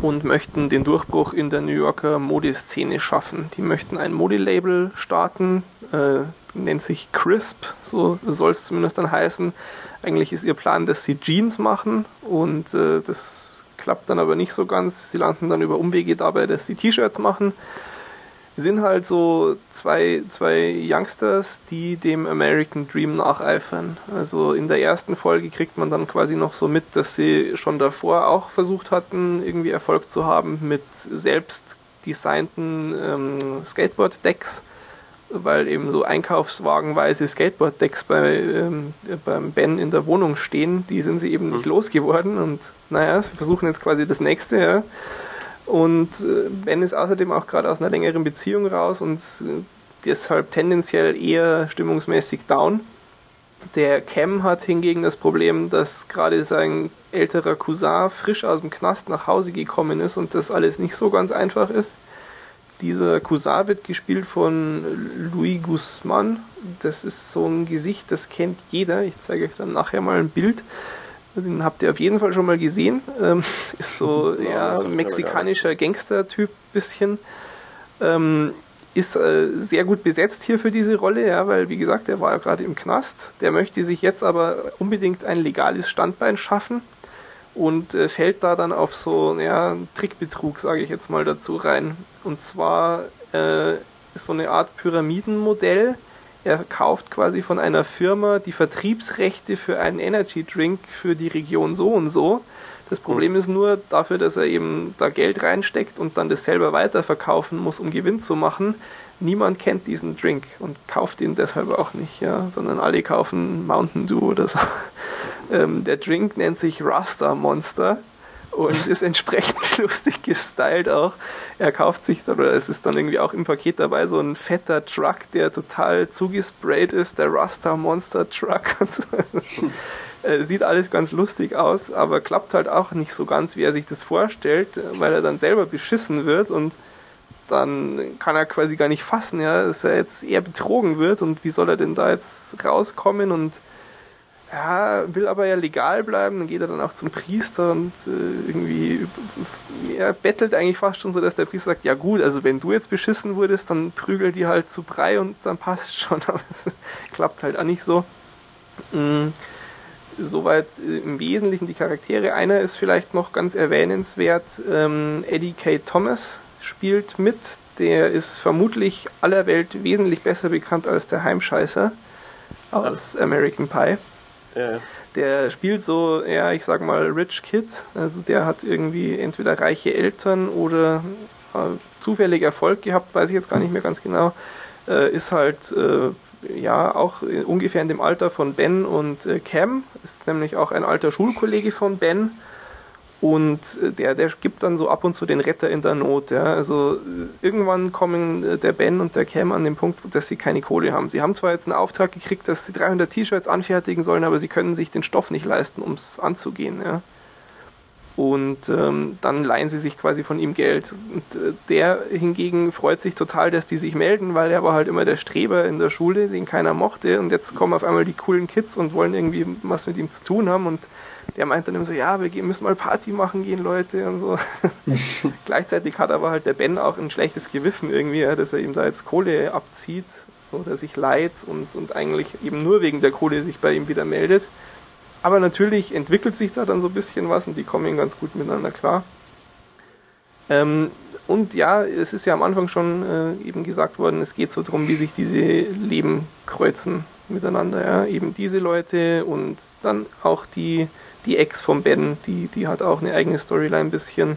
A: und möchten den Durchbruch in der New Yorker Modeszene schaffen. Die möchten ein Modelabel starten, äh, nennt sich Crisp, so soll es zumindest dann heißen. Eigentlich ist ihr Plan, dass sie Jeans machen und äh, das klappt dann aber nicht so ganz. Sie landen dann über Umwege dabei, dass sie T-Shirts machen. Sind halt so zwei, zwei Youngsters, die dem American Dream nacheifern. Also in der ersten Folge kriegt man dann quasi noch so mit, dass sie schon davor auch versucht hatten, irgendwie Erfolg zu haben mit selbst designten ähm, Skateboard-Decks weil eben so einkaufswagenweise Skateboard-Decks bei, ähm, beim Ben in der Wohnung stehen, die sind sie eben nicht mhm. losgeworden und naja, wir versuchen jetzt quasi das nächste, ja. Und äh, Ben ist außerdem auch gerade aus einer längeren Beziehung raus und äh, deshalb tendenziell eher stimmungsmäßig down. Der Cam hat hingegen das Problem, dass gerade sein älterer Cousin frisch aus dem Knast nach Hause gekommen ist und das alles nicht so ganz einfach ist. Dieser Cousin wird gespielt von Louis Guzman. Das ist so ein Gesicht, das kennt jeder. Ich zeige euch dann nachher mal ein Bild. Den habt ihr auf jeden Fall schon mal gesehen. Ähm, ist so ja, ja mexikanischer Gangster-Typ bisschen. Ähm, ist äh, sehr gut besetzt hier für diese Rolle, ja, weil wie gesagt, er war ja gerade im Knast. Der möchte sich jetzt aber unbedingt ein legales Standbein schaffen und äh, fällt da dann auf so ja, Trickbetrug, sage ich jetzt mal dazu rein. Und zwar äh, ist so eine Art Pyramidenmodell er kauft quasi von einer Firma die Vertriebsrechte für einen Energy Drink für die Region so und so. Das Problem ist nur dafür, dass er eben da Geld reinsteckt und dann das selber weiterverkaufen muss, um Gewinn zu machen. Niemand kennt diesen Drink und kauft ihn deshalb auch nicht, ja, sondern alle kaufen Mountain Dew oder so. Ähm, der Drink nennt sich Rasta Monster und ist entsprechend lustig gestylt auch. Er kauft sich dann, oder es ist dann irgendwie auch im Paket dabei, so ein fetter Truck, der total zugesprayt ist, der Rasta Monster Truck und so. Also, sieht alles ganz lustig aus, aber klappt halt auch nicht so ganz, wie er sich das vorstellt, weil er dann selber beschissen wird und dann kann er quasi gar nicht fassen, ja, dass er jetzt eher betrogen wird und wie soll er denn da jetzt rauskommen und ja, will aber ja legal bleiben, dann geht er dann auch zum Priester und äh, irgendwie er bettelt eigentlich fast schon so, dass der Priester sagt, ja gut, also wenn du jetzt beschissen wurdest, dann prügel die halt zu Brei und dann passt schon, aber es klappt halt auch nicht so. Mhm. Soweit äh, im Wesentlichen die Charaktere. Einer ist vielleicht noch ganz erwähnenswert, ähm, Eddie K. Thomas spielt mit, der ist vermutlich aller Welt wesentlich besser bekannt als der Heimscheißer aus American Pie. Ja. Der spielt so, ja, ich sag mal, Rich Kid. Also der hat irgendwie entweder reiche Eltern oder äh, zufällig Erfolg gehabt, weiß ich jetzt gar nicht mehr ganz genau. Äh, ist halt äh, ja auch ungefähr in dem Alter von Ben und äh, Cam. Ist nämlich auch ein alter Schulkollege von Ben und äh, der, der gibt dann so ab und zu den Retter in der Not. Ja. Also äh, irgendwann kommen äh, der Ben und der Cam an den Punkt, dass sie keine Kohle haben. Sie haben zwar jetzt einen Auftrag gekriegt, dass sie 300 T-Shirts anfertigen sollen, aber sie können sich den Stoff nicht leisten, um es anzugehen. Ja. Und ähm, dann leihen sie sich quasi von ihm Geld. Und der hingegen freut sich total, dass die sich melden, weil er war halt immer der Streber in der Schule, den keiner mochte. Und jetzt kommen auf einmal die coolen Kids und wollen irgendwie was mit ihm zu tun haben. Und der meint dann immer so, ja, wir müssen mal Party machen gehen, Leute und so. Gleichzeitig hat aber halt der Ben auch ein schlechtes Gewissen irgendwie, dass er ihm da jetzt Kohle abzieht oder sich leiht und, und eigentlich eben nur wegen der Kohle sich bei ihm wieder meldet. Aber natürlich entwickelt sich da dann so ein bisschen was und die kommen ganz gut miteinander klar. Ähm, und ja, es ist ja am Anfang schon äh, eben gesagt worden, es geht so darum, wie sich diese Leben kreuzen miteinander. Ja? Eben diese Leute und dann auch die die Ex von Ben, die, die hat auch eine eigene Storyline ein bisschen.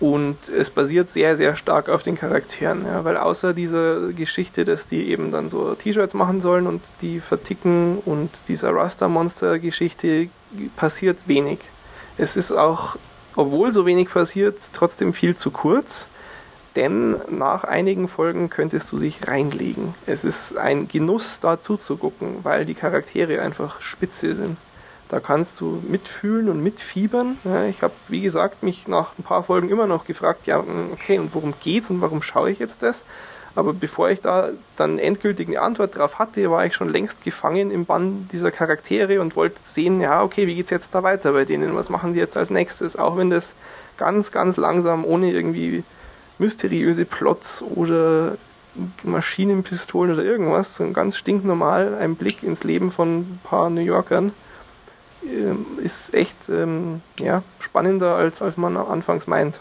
A: Und es basiert sehr, sehr stark auf den Charakteren, ja, weil außer dieser Geschichte, dass die eben dann so T-Shirts machen sollen und die verticken und dieser Rasta-Monster-Geschichte passiert wenig. Es ist auch, obwohl so wenig passiert, trotzdem viel zu kurz, denn nach einigen Folgen könntest du dich reinlegen. Es ist ein Genuss, da zuzugucken, weil die Charaktere einfach spitze sind. Da kannst du mitfühlen und mitfiebern. Ja, ich habe, wie gesagt, mich nach ein paar Folgen immer noch gefragt, ja, hm, okay, und worum geht's und warum schaue ich jetzt das? Aber bevor ich da dann endgültig eine Antwort drauf hatte, war ich schon längst gefangen im Bann dieser Charaktere und wollte sehen, ja, okay, wie geht's jetzt da weiter bei denen? Was machen die jetzt als nächstes? Auch wenn das ganz, ganz langsam, ohne irgendwie mysteriöse Plots oder Maschinenpistolen oder irgendwas, so ganz stinknormal ein Blick ins Leben von ein paar New Yorkern ist echt ähm, ja, spannender, als, als man anfangs meint.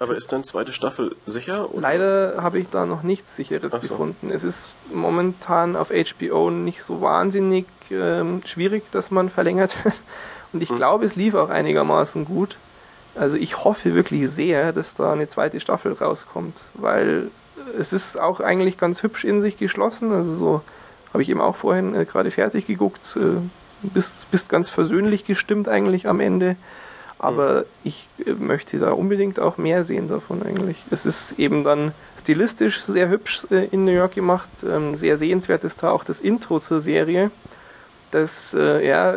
B: Aber ist dann zweite Staffel sicher?
A: Oder? Leider habe ich da noch nichts Sicheres so. gefunden. Es ist momentan auf HBO nicht so wahnsinnig ähm, schwierig, dass man verlängert wird. Und ich hm. glaube, es lief auch einigermaßen gut. Also ich hoffe wirklich sehr, dass da eine zweite Staffel rauskommt, weil es ist auch eigentlich ganz hübsch in sich geschlossen. Also so habe ich eben auch vorhin äh, gerade fertig geguckt. Äh, bist, bist ganz versöhnlich gestimmt eigentlich am Ende. Aber mhm. ich äh, möchte da unbedingt auch mehr sehen davon eigentlich. Es ist eben dann stilistisch sehr hübsch äh, in New York gemacht. Ähm, sehr sehenswert ist da auch das Intro zur Serie das äh, ja,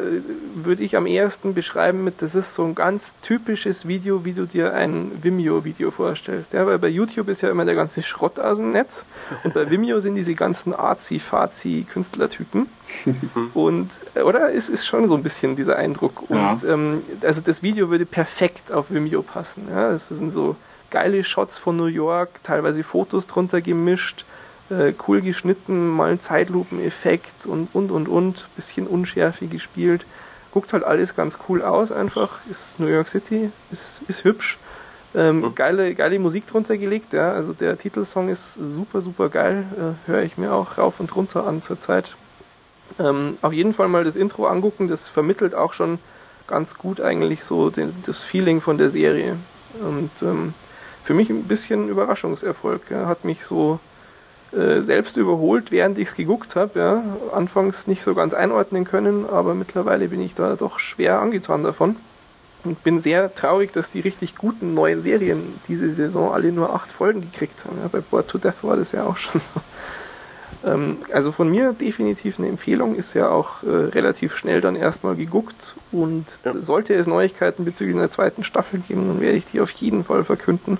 A: würde ich am ehesten beschreiben mit, das ist so ein ganz typisches Video, wie du dir ein Vimeo-Video vorstellst. Ja, weil bei YouTube ist ja immer der ganze Schrott aus dem Netz und bei Vimeo sind diese ganzen Arzi-Fazi-Künstlertypen. und, äh, oder? Es ist schon so ein bisschen dieser Eindruck. Und ja. ähm, also das Video würde perfekt auf Vimeo passen. Ja, das sind so geile Shots von New York, teilweise Fotos drunter gemischt äh, cool geschnitten, mal ein Zeitlupeneffekt und und und und, bisschen Unschärfe gespielt. Guckt halt alles ganz cool aus einfach. Ist New York City, ist, ist hübsch. Ähm, mhm. geile, geile Musik drunter gelegt, ja. Also der Titelsong ist super, super geil. Äh, Höre ich mir auch rauf und runter an zurzeit. Ähm, auf jeden Fall mal das Intro angucken, das vermittelt auch schon ganz gut eigentlich so den, das Feeling von der Serie. Und ähm, für mich ein bisschen Überraschungserfolg. Ja. Hat mich so äh, selbst überholt, während ich es geguckt habe. Ja. Anfangs nicht so ganz einordnen können, aber mittlerweile bin ich da doch schwer angetan davon. Und bin sehr traurig, dass die richtig guten neuen Serien diese Saison alle nur acht Folgen gekriegt haben. Ja. Bei Board to Death war das ja auch schon so. Ähm, also von mir definitiv eine Empfehlung, ist ja auch äh, relativ schnell dann erstmal geguckt. Und ja. sollte es Neuigkeiten bezüglich einer zweiten Staffel geben, dann werde ich die auf jeden Fall verkünden.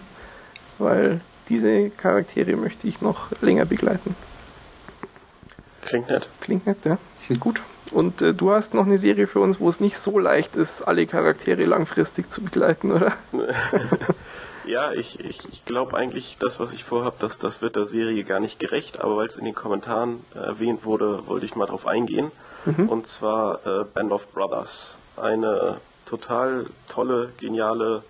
A: Weil diese Charaktere möchte ich noch länger begleiten.
B: Klingt nett.
A: Klingt nett, ja. Gut. Und äh, du hast noch eine Serie für uns, wo es nicht so leicht ist, alle Charaktere langfristig zu begleiten, oder?
B: ja, ich, ich, ich glaube eigentlich, das, was ich vorhabe, das, das wird der Serie gar nicht gerecht, aber weil es in den Kommentaren erwähnt wurde, wollte ich mal drauf eingehen. Mhm. Und zwar äh, Band of Brothers. Eine total tolle, geniale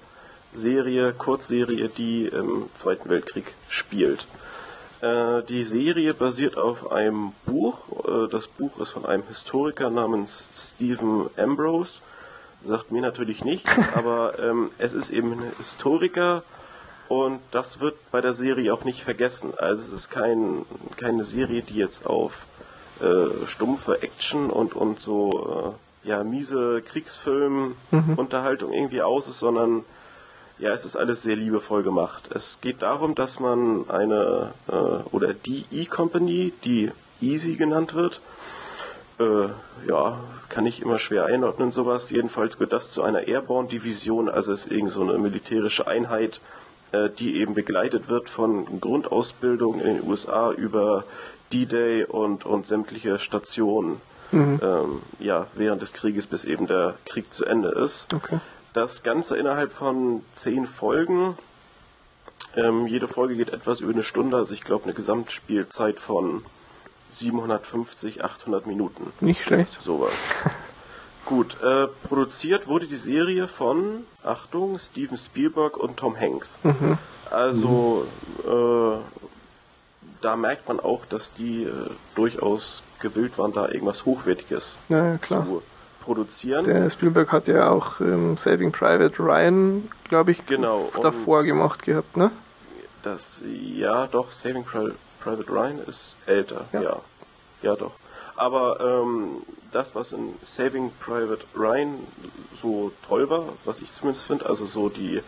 B: Serie, Kurzserie, die im Zweiten Weltkrieg spielt. Äh, die Serie basiert auf einem Buch. Äh, das Buch ist von einem Historiker namens Stephen Ambrose. Sagt mir natürlich nichts, aber ähm, es ist eben ein Historiker und das wird bei der Serie auch nicht vergessen. Also es ist kein, keine Serie, die jetzt auf äh, stumpfe Action und, und so äh, ja, miese Kriegsfilm-Unterhaltung mhm. irgendwie aus ist, sondern ja, es ist alles sehr liebevoll gemacht. Es geht darum, dass man eine äh, oder die E-Company, die Easy genannt wird, äh, ja, kann ich immer schwer einordnen, sowas. Jedenfalls gehört das zu einer Airborne-Division, also ist irgend so eine militärische Einheit, äh, die eben begleitet wird von Grundausbildung in den USA über D-Day und, und sämtliche Stationen mhm. ähm, ja, während des Krieges, bis eben der Krieg zu Ende ist. Okay. Das Ganze innerhalb von zehn Folgen. Ähm, jede Folge geht etwas über eine Stunde, also ich glaube eine Gesamtspielzeit von 750, 800 Minuten.
A: Nicht schlecht.
B: Sowas. Gut, äh, produziert wurde die Serie von, Achtung, Steven Spielberg und Tom Hanks. Mhm. Also mhm. Äh, da merkt man auch, dass die äh, durchaus gewillt waren, da irgendwas Hochwertiges
A: ja, klar.
B: zu produzieren.
A: Der Spielberg hat ja auch ähm, Saving Private Ryan, glaube ich,
B: genau,
A: davor gemacht gehabt, ne?
B: Das, ja, doch, Saving Pri Private Ryan ist älter, ja. Ja, ja doch. Aber ähm, das, was in Saving Private Ryan so toll war, was ich zumindest finde, also so die,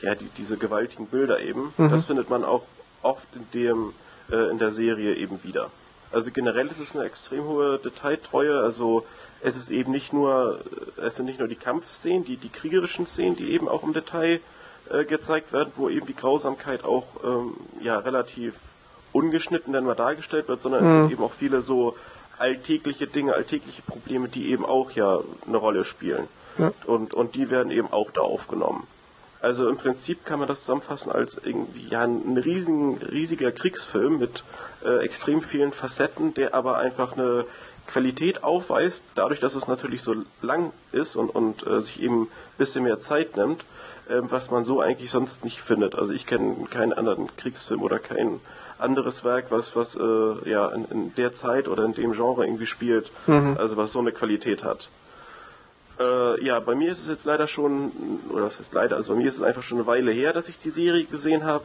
B: ja, die, diese gewaltigen Bilder eben, mhm. das findet man auch oft in dem äh, in der Serie eben wieder. Also generell ist es eine extrem hohe Detailtreue, also es ist eben nicht nur, es sind nicht nur die Kampfszenen, die, die kriegerischen Szenen, die eben auch im Detail äh, gezeigt werden, wo eben die Grausamkeit auch ähm, ja relativ ungeschnitten dann mal dargestellt wird, sondern mhm. es sind eben auch viele so alltägliche Dinge, alltägliche Probleme, die eben auch ja eine Rolle spielen. Ja. Und, und die werden eben auch da aufgenommen. Also im Prinzip kann man das zusammenfassen als irgendwie ja, ein riesigen, riesiger Kriegsfilm mit äh, extrem vielen Facetten, der aber einfach eine Qualität aufweist, dadurch, dass es natürlich so lang ist und, und äh, sich eben ein bisschen mehr Zeit nimmt, äh, was man so eigentlich sonst nicht findet. Also ich kenne keinen anderen Kriegsfilm oder kein anderes Werk, was, was äh, ja in, in, der Zeit oder in dem Genre irgendwie spielt, mhm. also was so eine Qualität hat. Äh, ja, bei mir ist es jetzt leider schon, oder was heißt leider, also bei mir ist es einfach schon eine Weile her, dass ich die Serie gesehen habe.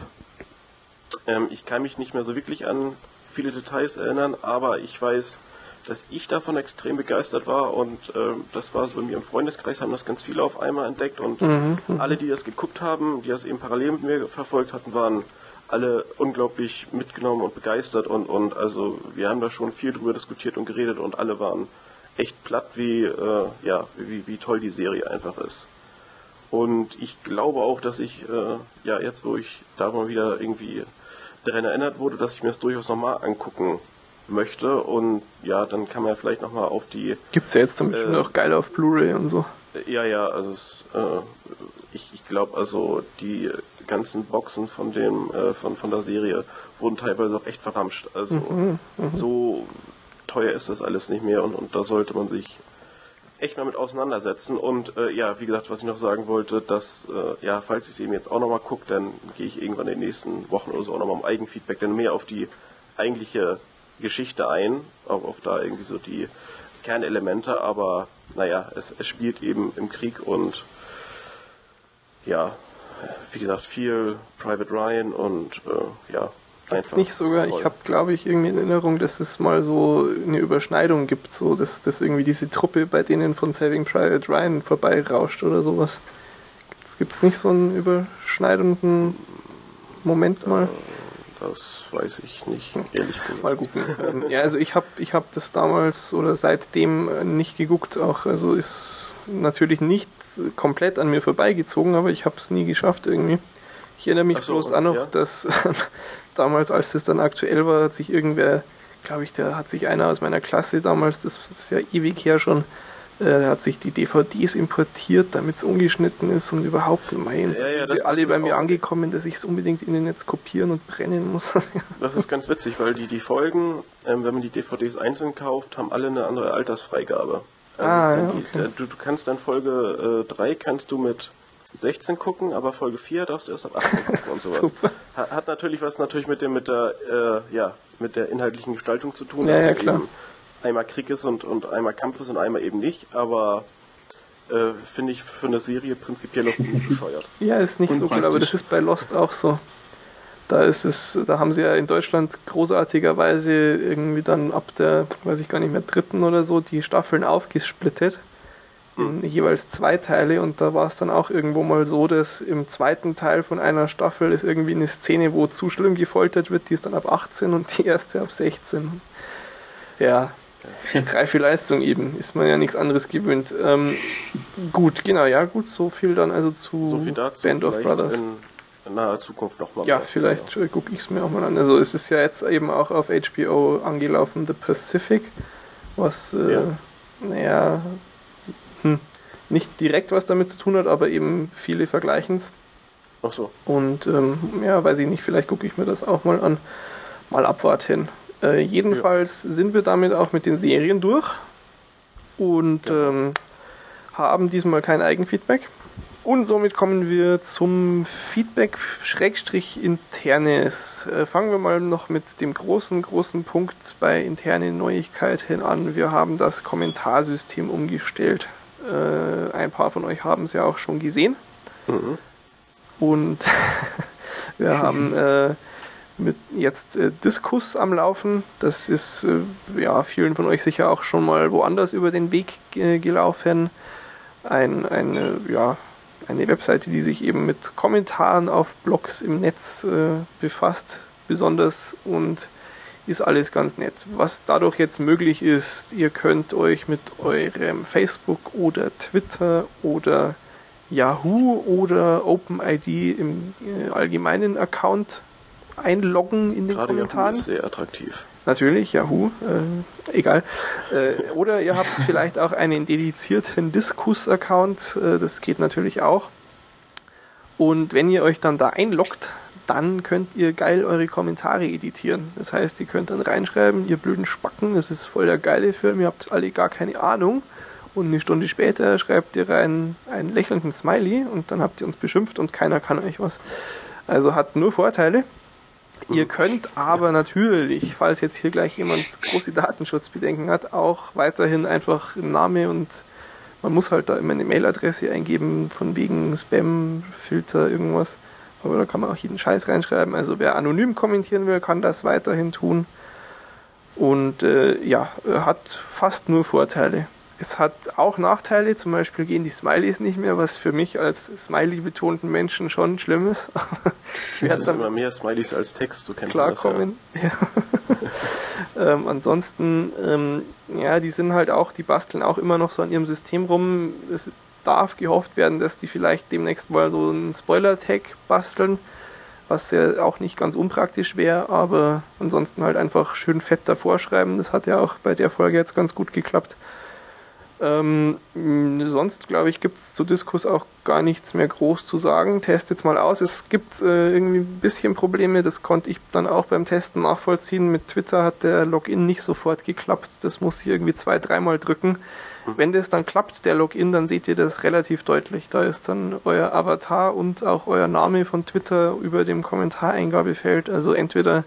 B: Ähm, ich kann mich nicht mehr so wirklich an viele Details erinnern, aber ich weiß, dass ich davon extrem begeistert war und ähm, das war so bei mir im Freundeskreis, haben das ganz viele auf einmal entdeckt und mhm, mhm. alle, die das geguckt haben, die das eben parallel mit mir verfolgt hatten, waren alle unglaublich mitgenommen und begeistert und, und also wir haben da schon viel drüber diskutiert und geredet und alle waren echt platt, wie, äh, ja, wie, wie toll die Serie einfach ist. Und ich glaube auch, dass ich, äh, ja, jetzt wo ich da mal wieder irgendwie daran erinnert wurde, dass ich mir das durchaus nochmal angucken möchte. Und ja, dann kann man ja vielleicht nochmal auf die.
A: Gibt's ja jetzt dann bestimmt äh, auch geil auf Blu-ray und so.
B: Ja, ja, also es, äh, ich, ich glaube, also die ganzen Boxen von dem, äh, von, von der Serie wurden teilweise auch echt verramscht. Also mhm, mhm. so teuer ist das alles nicht mehr und, und da sollte man sich echt mal mit auseinandersetzen. Und äh, ja, wie gesagt, was ich noch sagen wollte, dass, äh, ja, falls ich es eben jetzt auch nochmal gucke, dann gehe ich irgendwann in den nächsten Wochen oder so auch nochmal im Eigenfeedback dann mehr auf die eigentliche Geschichte ein, auch auf da irgendwie so die Kernelemente, aber naja, es, es spielt eben im Krieg und ja, wie gesagt, viel Private Ryan und äh, ja,
A: Einfach nicht sogar, ich habe glaube ich irgendwie in Erinnerung, dass es mal so eine Überschneidung gibt, so dass, dass irgendwie diese Truppe bei denen von Saving Private Ryan vorbeirauscht oder sowas. Gibt es nicht so einen überschneidenden Moment mal? Äh,
B: das weiß ich nicht, ehrlich gesagt.
A: Mal gucken. Ähm, ja, also ich habe ich hab das damals oder seitdem nicht geguckt, auch also ist natürlich nicht komplett an mir vorbeigezogen, aber ich habe es nie geschafft irgendwie. Ich erinnere mich so, bloß auch noch, ja? dass damals, als das dann aktuell war, hat sich irgendwer, glaube ich, der hat sich einer aus meiner Klasse damals, das ist ja ewig her schon, äh, hat sich die DVDs importiert, damit es ungeschnitten ist und überhaupt, mein,
B: Ja, ja,
A: sind alle bei mir
B: auch-
A: angekommen, dass ich es unbedingt in den Netz kopieren und brennen muss.
B: Das ist ganz witzig, weil die, die Folgen, ähm, wenn man die DVDs einzeln kauft, haben alle eine andere Altersfreigabe. Also
A: Ah, ja,
B: die,
A: okay.
B: der, du, du kannst dann Folge äh, 3 kannst du mit 16 gucken, aber Folge 4 darfst du erst ab 18 gucken und sowas. Hat, hat natürlich was natürlich mit dem mit der äh, ja mit der inhaltlichen Gestaltung zu tun,
A: Ja,
B: dass
A: ja, klar.
B: eben einmal Krieg ist und, und einmal Kampf ist und einmal eben nicht, aber äh, finde ich für eine Serie prinzipiell auch ziemlich bescheuert.
A: Ja, ist nicht so cool, aber das ist bei Lost auch so. Da ist es, da haben sie ja in Deutschland großartigerweise irgendwie dann ab der, weiß ich gar nicht mehr, dritten oder so, die Staffeln aufgesplittet. In jeweils zwei Teile und da war es dann auch irgendwo mal so, dass im zweiten Teil von einer Staffel ist irgendwie eine Szene, wo zu schlimm gefoltert wird, die ist dann ab 18 und die erste ab 16. Ja, reife Leistung eben, ist man ja nichts anderes gewöhnt. Ähm, gut, genau, ja gut, so viel dann also zu
B: So viel dazu.
A: Band of Brothers.
B: In, in naher Zukunft nochmal.
A: Ja, vielleicht äh, gucke ich es mir auch mal an. Also es ist ja jetzt eben auch auf HBO angelaufen, The Pacific, was, äh,
B: Ja.
A: naja, hm, nicht direkt was damit zu tun hat, aber eben viele vergleichen's.
B: Ach so.
A: Und ähm, ja, weiß ich nicht, vielleicht gucke ich mir das auch mal an. Mal abwarten. Äh, jedenfalls sind wir damit auch mit den Serien durch und
B: Genau.
A: ähm, haben diesmal kein Eigenfeedback. Und somit kommen wir zum Feedback Schrägstrich internes. Äh, fangen wir mal noch mit dem großen, großen Punkt bei internen Neuigkeiten an. Wir haben das Kommentarsystem umgestellt. Äh, ein paar von euch haben es ja auch schon gesehen.
B: Mhm.
A: Und wir haben äh, mit jetzt äh, Diskus am Laufen. Das ist äh, ja vielen von euch sicher auch schon mal woanders über den Weg äh, gelaufen. Ein, eine, ja, eine Webseite, die sich eben mit Kommentaren auf Blogs im Netz äh, befasst, besonders und ist alles ganz nett. Was dadurch jetzt möglich ist, ihr könnt euch mit eurem Facebook oder Twitter oder Yahoo oder OpenID im äh, allgemeinen Account einloggen in den
B: Gerade Yahoo
A: Kommentaren.
B: ist sehr attraktiv.
A: Natürlich, Yahoo, äh, egal. Äh, oder ihr habt vielleicht auch einen dedizierten Diskus-Account, äh, das geht natürlich auch. Und wenn ihr euch dann da einloggt, dann könnt ihr geil eure Kommentare editieren. Das heißt, ihr könnt dann reinschreiben, ihr blöden Spacken, das ist voll der geile Film, ihr habt alle gar keine Ahnung. Und eine Stunde später schreibt ihr rein einen lächelnden Smiley und dann habt ihr uns beschimpft und keiner kann euch was. Also hat nur Vorteile. Ihr könnt aber natürlich, falls jetzt hier gleich jemand große Datenschutzbedenken hat, auch weiterhin einfach Name und man muss halt da immer eine Mailadresse eingeben, von wegen Spam, Filter, irgendwas. Aber da kann man auch jeden Scheiß reinschreiben. Also wer anonym kommentieren will, kann das weiterhin tun. Und äh, ja, hat fast nur Vorteile. Es hat auch Nachteile, zum Beispiel gehen die Smileys nicht mehr, was für mich als Smiley-betonten Menschen schon schlimm ist. ich werde dann
B: immer mehr Smileys als Text, so kennt man das
A: klarkommen. Ja. ähm, ansonsten, ähm, ja, die sind halt auch, die basteln auch immer noch so an ihrem System rum. Es darf gehofft werden, dass die vielleicht demnächst mal so einen Spoiler-Tag basteln, was ja auch nicht ganz unpraktisch wäre, aber ansonsten halt einfach schön fett davor schreiben. Das hat ja auch bei der Folge jetzt ganz gut geklappt. Ähm, mh, sonst, glaube ich, gibt es zu Diskus auch gar nichts mehr groß zu sagen. Testet's mal aus. Es gibt äh, irgendwie ein bisschen Probleme, das konnte ich dann auch beim Testen nachvollziehen. Mit Twitter hat der Login nicht sofort geklappt. Das musste ich irgendwie zwei, dreimal drücken. Wenn das dann klappt, der Login, dann seht ihr das relativ deutlich. Da ist dann euer Avatar und auch euer Name von Twitter über dem Kommentareingabefeld. Also entweder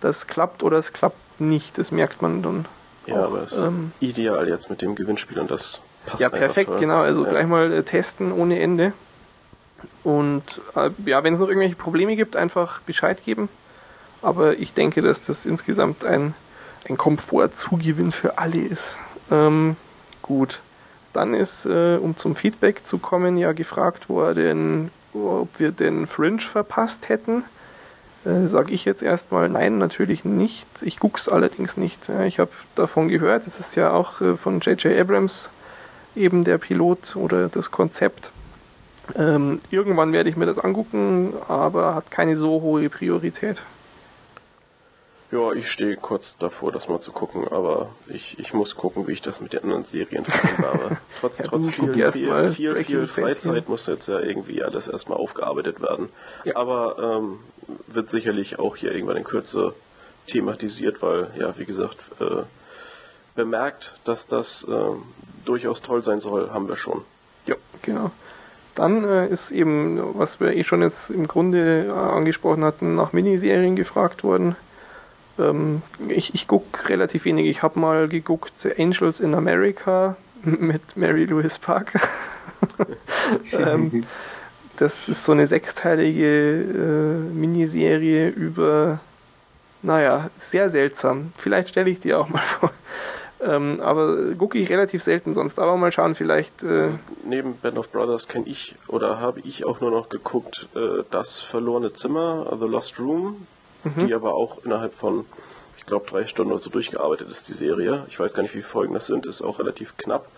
A: das klappt oder es klappt nicht. Das merkt man dann.
B: Ja,
A: auch,
B: aber es ist
A: ähm,
B: ideal jetzt mit dem Gewinnspiel und das passt
A: ja, perfekt,
B: toll.
A: genau. Also
B: ja.
A: gleich mal äh, testen ohne Ende. Und äh, ja, wenn es noch irgendwelche Probleme gibt, einfach Bescheid geben. Aber ich denke, dass das insgesamt ein, ein Komfortzugewinn für alle ist. Ähm, gut. Dann ist, äh, um zum Feedback zu kommen, ja gefragt worden, ob wir den Fringe verpasst hätten. Äh, Sage ich jetzt erstmal, nein, natürlich nicht. Ich guck's allerdings nicht. Ja, ich habe davon gehört, es ist ja auch äh, von J.J. Abrams eben der Pilot oder das Konzept. Ähm, irgendwann werde ich mir das angucken, aber hat keine so hohe Priorität.
B: Ja, ich stehe kurz davor, das mal zu gucken, aber ich, ich muss gucken, wie ich das mit den anderen Serien vereinbare. Trotz,
A: Ja,
B: trotz viel, viel, viel, viel, Freizeit muss jetzt ja irgendwie alles erstmal aufgearbeitet werden.
A: Ja.
B: Aber ähm, wird sicherlich auch hier irgendwann in Kürze thematisiert, weil, ja, wie gesagt, äh, bemerkt, dass das ähm, durchaus toll sein soll, haben wir schon.
A: Ja, genau. Dann äh, ist eben, was wir eh schon jetzt im Grunde äh, angesprochen hatten, nach Miniserien gefragt worden. Ähm, ich ich gucke relativ wenig. Ich habe mal geguckt Angels in America mit Mary Louise Parker. ähm, das ist so eine sechsteilige äh, Miniserie über, naja, sehr seltsam. Vielleicht stelle ich die auch mal vor. Ähm, aber gucke ich relativ selten sonst. Aber mal schauen, vielleicht. Äh,
B: Neben Band of Brothers kenne ich oder habe ich auch nur noch geguckt äh, Das verlorene Zimmer, The Lost Room, die aber auch innerhalb von, ich glaube, drei Stunden oder so durchgearbeitet ist, die Serie. Ich weiß gar nicht, wie viele Folgen das sind, ist auch relativ knapp.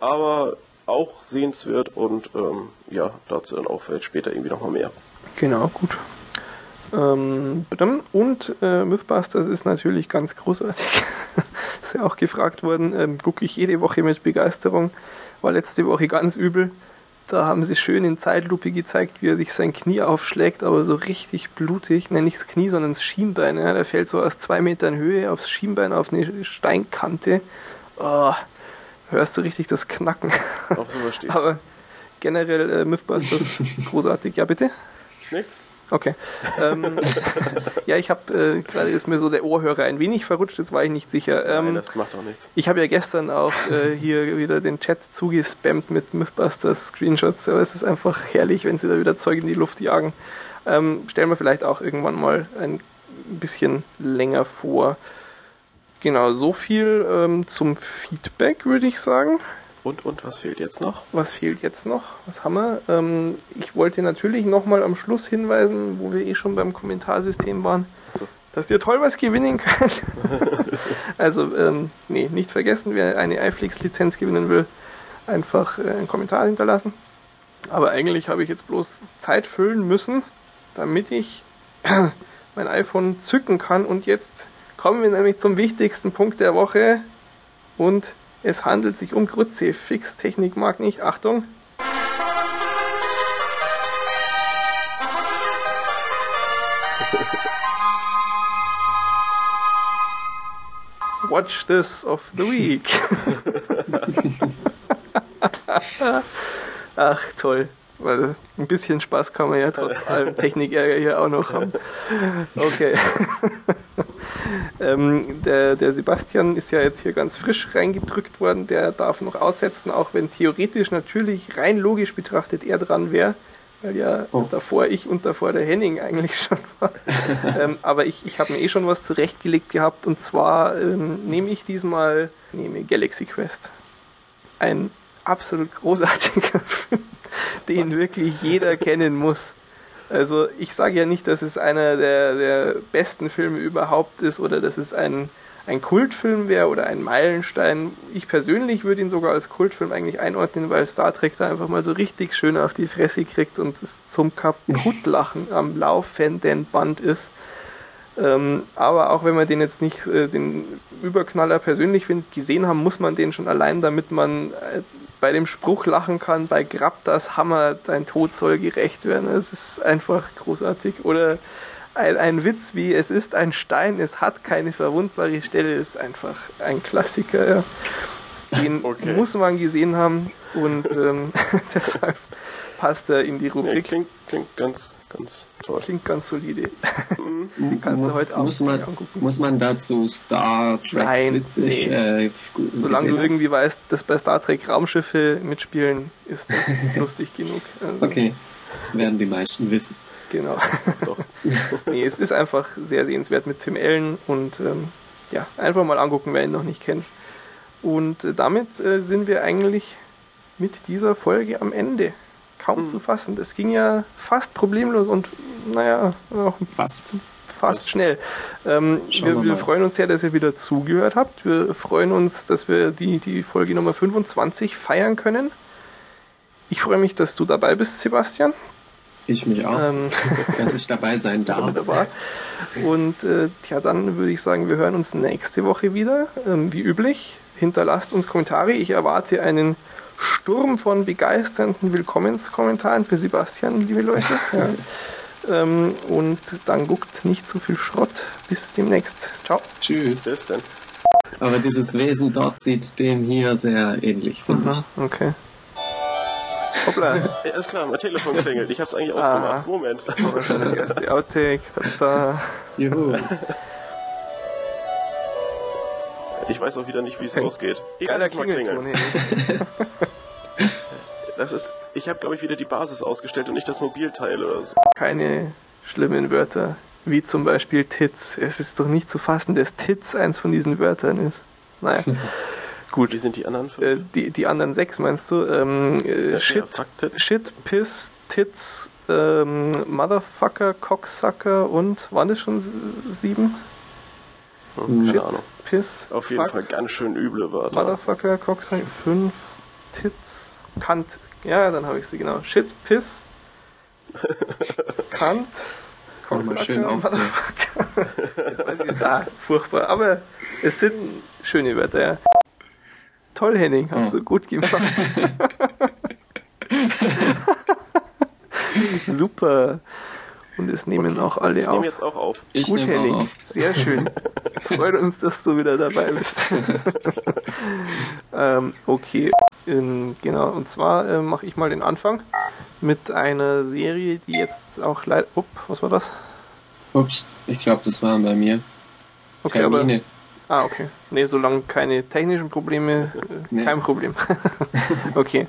B: Aber auch sehenswert und ähm, ja, dazu dann auch vielleicht später irgendwie nochmal mehr.
A: Genau, gut. Ähm, und äh, Mythbusters ist natürlich ganz großartig. ist ja auch gefragt worden. Ähm, Gucke ich jede Woche mit Begeisterung. War letzte Woche ganz übel. Da haben sie schön in Zeitlupe gezeigt, wie er sich sein Knie aufschlägt, aber so richtig blutig. Nein, nicht das Knie, sondern das Schienbein. Ja. Der fällt so aus zwei Metern Höhe aufs Schienbein auf eine Steinkante. Oh, hörst du richtig das Knacken.
B: Auf sowas steht.
A: aber generell äh, Mythbusters großartig. Ja, bitte?
B: Nichts?
A: Okay. Ähm, ja, ich habe äh, gerade ist mir so der Ohrhörer ein wenig verrutscht, jetzt war ich nicht sicher.
B: Nein,
A: Ähm,
B: das macht auch nichts.
A: ich habe ja gestern auch äh, hier wieder den Chat zugespammt mit Mythbusters Screenshots, aber es ist einfach herrlich, wenn sie da wieder Zeug in die Luft jagen. Ähm, stellen wir vielleicht auch irgendwann mal ein bisschen länger vor. Genau, so viel ähm, zum Feedback, würde ich sagen.
B: Und, und, was fehlt jetzt noch?
A: Was fehlt jetzt noch? Was haben wir? Ähm, ich wollte natürlich nochmal am Schluss hinweisen, wo wir eh schon beim Kommentarsystem waren,
B: So.
A: dass ihr toll was gewinnen könnt. also, ähm, nee, nicht vergessen, wer eine iFlix-Lizenz gewinnen will, einfach äh, einen Kommentar hinterlassen. Aber eigentlich habe ich jetzt bloß Zeit füllen müssen, damit ich mein iPhone zücken kann. Und jetzt kommen wir nämlich zum wichtigsten Punkt der Woche. Und es handelt sich um Grütze. Fix Technik mag nicht. Achtung. Watch this of the week. Ach, toll. Weil ein bisschen Spaß kann man ja trotz allem Technikärger hier auch noch haben. Okay. ähm, der, der Sebastian ist ja jetzt hier ganz frisch reingedrückt worden. Der darf noch aussetzen, auch wenn theoretisch natürlich rein logisch betrachtet er dran wäre. Weil ja
C: Oh.
A: davor ich und davor der Henning eigentlich schon war. ähm, aber ich, ich habe mir eh schon was zurechtgelegt gehabt. Und zwar ähm, nehme ich diesmal nehme Galaxy Quest. Ein absolut großartiger Film, den wirklich jeder kennen muss. Also ich sage ja nicht, dass es einer der, der besten Filme überhaupt ist oder dass es ein, ein Kultfilm wäre oder ein Meilenstein. Ich persönlich würde ihn sogar als Kultfilm eigentlich einordnen, weil Star Trek da einfach mal so richtig schön auf die Fresse kriegt und es zum Kaputtlachen am laufenden Band ist. Ähm, aber auch wenn man den jetzt nicht, äh, den Überknaller persönlich findet, gesehen haben, muss man den schon allein, damit man äh, bei dem Spruch lachen kann, bei Grab das Hammer, dein Tod soll gerecht werden. Es ist einfach großartig. Oder ein, ein Witz wie, es ist ein Stein, es hat keine verwundbare Stelle, ist einfach ein Klassiker. Ja. Den
B: Okay.
A: muss man gesehen haben und ähm, deshalb passt er in die
B: Nee,
A: Rubrik.
B: klingt, klingt ganz, ganz toll.
A: Klingt ganz solide.
C: M-
A: kannst du heute
C: muss
A: Abend
C: man,
A: mal angucken.
C: muss man dazu Star Trek
A: Nein,
C: witzig
A: nee.
C: äh,
A: Solange du irgendwie weißt, dass bei Star Trek Raumschiffe mitspielen, ist das lustig genug. Also?
C: Okay, werden die meisten wissen.
A: Genau.
B: Doch.
A: nee, es ist einfach sehr sehenswert mit Tim Allen und ähm, ja, einfach mal angucken, wer ihn noch nicht kennt. Und äh, damit äh, sind wir eigentlich mit dieser Folge am Ende. Kaum
B: Mhm.
A: zu fassen. Das ging ja fast problemlos und naja, auch
C: Fast.
A: fast schnell. Ähm, wir,
C: wir
A: freuen uns sehr, dass ihr wieder zugehört habt. Wir freuen uns, dass wir die, die Folge Nummer 25 feiern können. Ich freue mich, dass du dabei bist, Sebastian.
C: Ich mich auch,
A: Ähm,
C: dass ich dabei sein darf.
A: Wunderbar. Und äh, ja, dann würde ich sagen, wir hören uns nächste Woche wieder, ähm, wie üblich. Hinterlasst uns Kommentare. Ich erwarte einen Sturm von begeisternden Willkommenskommentaren für Sebastian, liebe Leute. Ja. ähm, und dann guckt nicht zu viel Schrott. Bis demnächst. Ciao.
C: Tschüss.
B: Bis denn.
C: Aber dieses Wesen dort sieht dem hier sehr ähnlich, finde ich.
A: Aha, okay. Hoppla.
B: Ja, alles klar, mein Telefon klingelt. Ich hab's eigentlich
A: Ah.
B: ausgemacht. Moment.
A: Das war schon das erste Outtake. Da, da.
C: Juhu.
B: Ich weiß auch wieder nicht, wie es losgeht. Ich
A: Geiler Klingelton.
B: klingeln. Das ist, ich habe glaube ich wieder die Basis ausgestellt und nicht das Mobilteil oder so.
A: Keine schlimmen Wörter. Wie zum Beispiel Tits. Es ist doch nicht zu fassen, dass Tits eins von diesen Wörtern ist. Naja. Gut.
B: Wie sind die anderen
A: Äh,
B: fünf?
A: die, die anderen sechs meinst du? Ähm, äh,
B: Ja,
A: shit,
B: Tits.
A: shit, Piss, Tits, ähm, Motherfucker, Cocksucker und waren das schon sieben?
B: Hm, keine
A: Shit,
B: Ahnung.
A: Piss,
B: Auf jeden
A: fuck,
B: Fall ganz schön üble Wörter.
A: Motherfucker, Cocksucker, fünf, Tits, Kant. Ja, dann habe ich sie genau. Shit, Piss, Kant,
C: Nochmal schön aufzählen.
A: Ah, furchtbar. Aber es sind schöne Wörter, ja. Toll, Henning, hast
C: Oh.
A: du gut gemacht. Super. Und es nehmen auch alle
B: Ich nehme
A: auf.
B: jetzt auch auf.
C: Ich
A: Gut,
C: nehme
A: Henning.
C: auf.
A: Sehr schön. Freut uns, dass du wieder dabei bist. ähm, okay. Ähm, genau, und zwar äh, mache ich mal den Anfang mit einer Serie, die jetzt auch leider. Upp, was war das?
C: Ups, ich glaube, das waren bei mir.
A: Okay, aber. Ah, okay. Nee, solange keine technischen Probleme, äh,
C: Nee.
A: kein Problem. okay.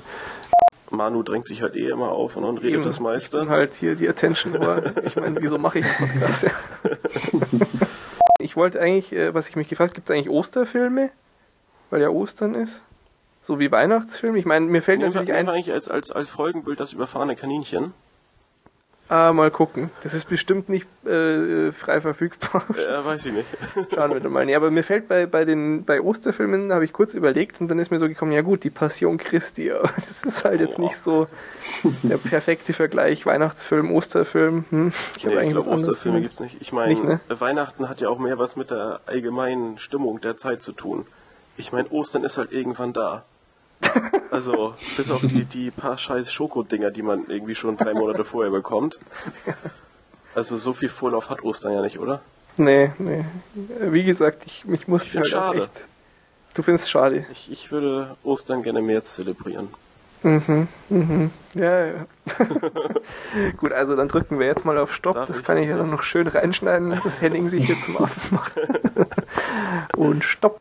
B: Manu drängt sich halt eh immer auf und dann redet
A: Eben.
B: das meiste.
A: Und halt hier die Attention War. Ich meine, wieso mache ich einen Podcast? ich wollte eigentlich, äh, was ich mich gefragt gibt es eigentlich Osterfilme? Weil ja Ostern ist. So wie Weihnachtsfilme. Ich meine, mir fällt
B: Nehmen
A: natürlich ein.
B: eigentlich als, als, als Folgenbild das überfahrene Kaninchen.
A: Ah, mal gucken. Das ist bestimmt nicht äh, frei verfügbar.
B: Äh, weiß ich nicht.
A: Schauen wir doch mal. Nee, aber mir fällt bei, bei den bei Osterfilmen, habe ich kurz überlegt und dann ist mir so gekommen, ja gut, die Passion Christi. aber Das ist halt jetzt nicht so der perfekte Vergleich. Weihnachtsfilm, Osterfilm. Hm, ich habe
B: Nee, ich
A: eigentlich
B: glaube,
A: anderes.
B: Osterfilme
A: gemeint.
B: gibt's nicht. Ich meine,
A: ne?
B: Weihnachten hat ja auch mehr was mit der allgemeinen Stimmung der Zeit zu tun. Ich meine, Ostern ist halt irgendwann da. Also, bis auf die, die paar scheiß Schokodinger, die man irgendwie schon drei Monate vorher bekommt. Also, so viel Vorlauf hat Ostern ja nicht, oder?
A: Nee, nee. Wie gesagt, ich, ich musste
B: Ich
A: halt
B: schade.
A: echt. Du findest schade.
B: Ich, ich würde Ostern gerne mehr zelebrieren.
A: Mhm, mhm. Ja, ja. Gut, also dann drücken wir jetzt mal auf Stopp.
B: Darf
A: das kann ich ja dann noch schön reinschneiden, dass Henning sich hier zum Affen macht. Und Stopp.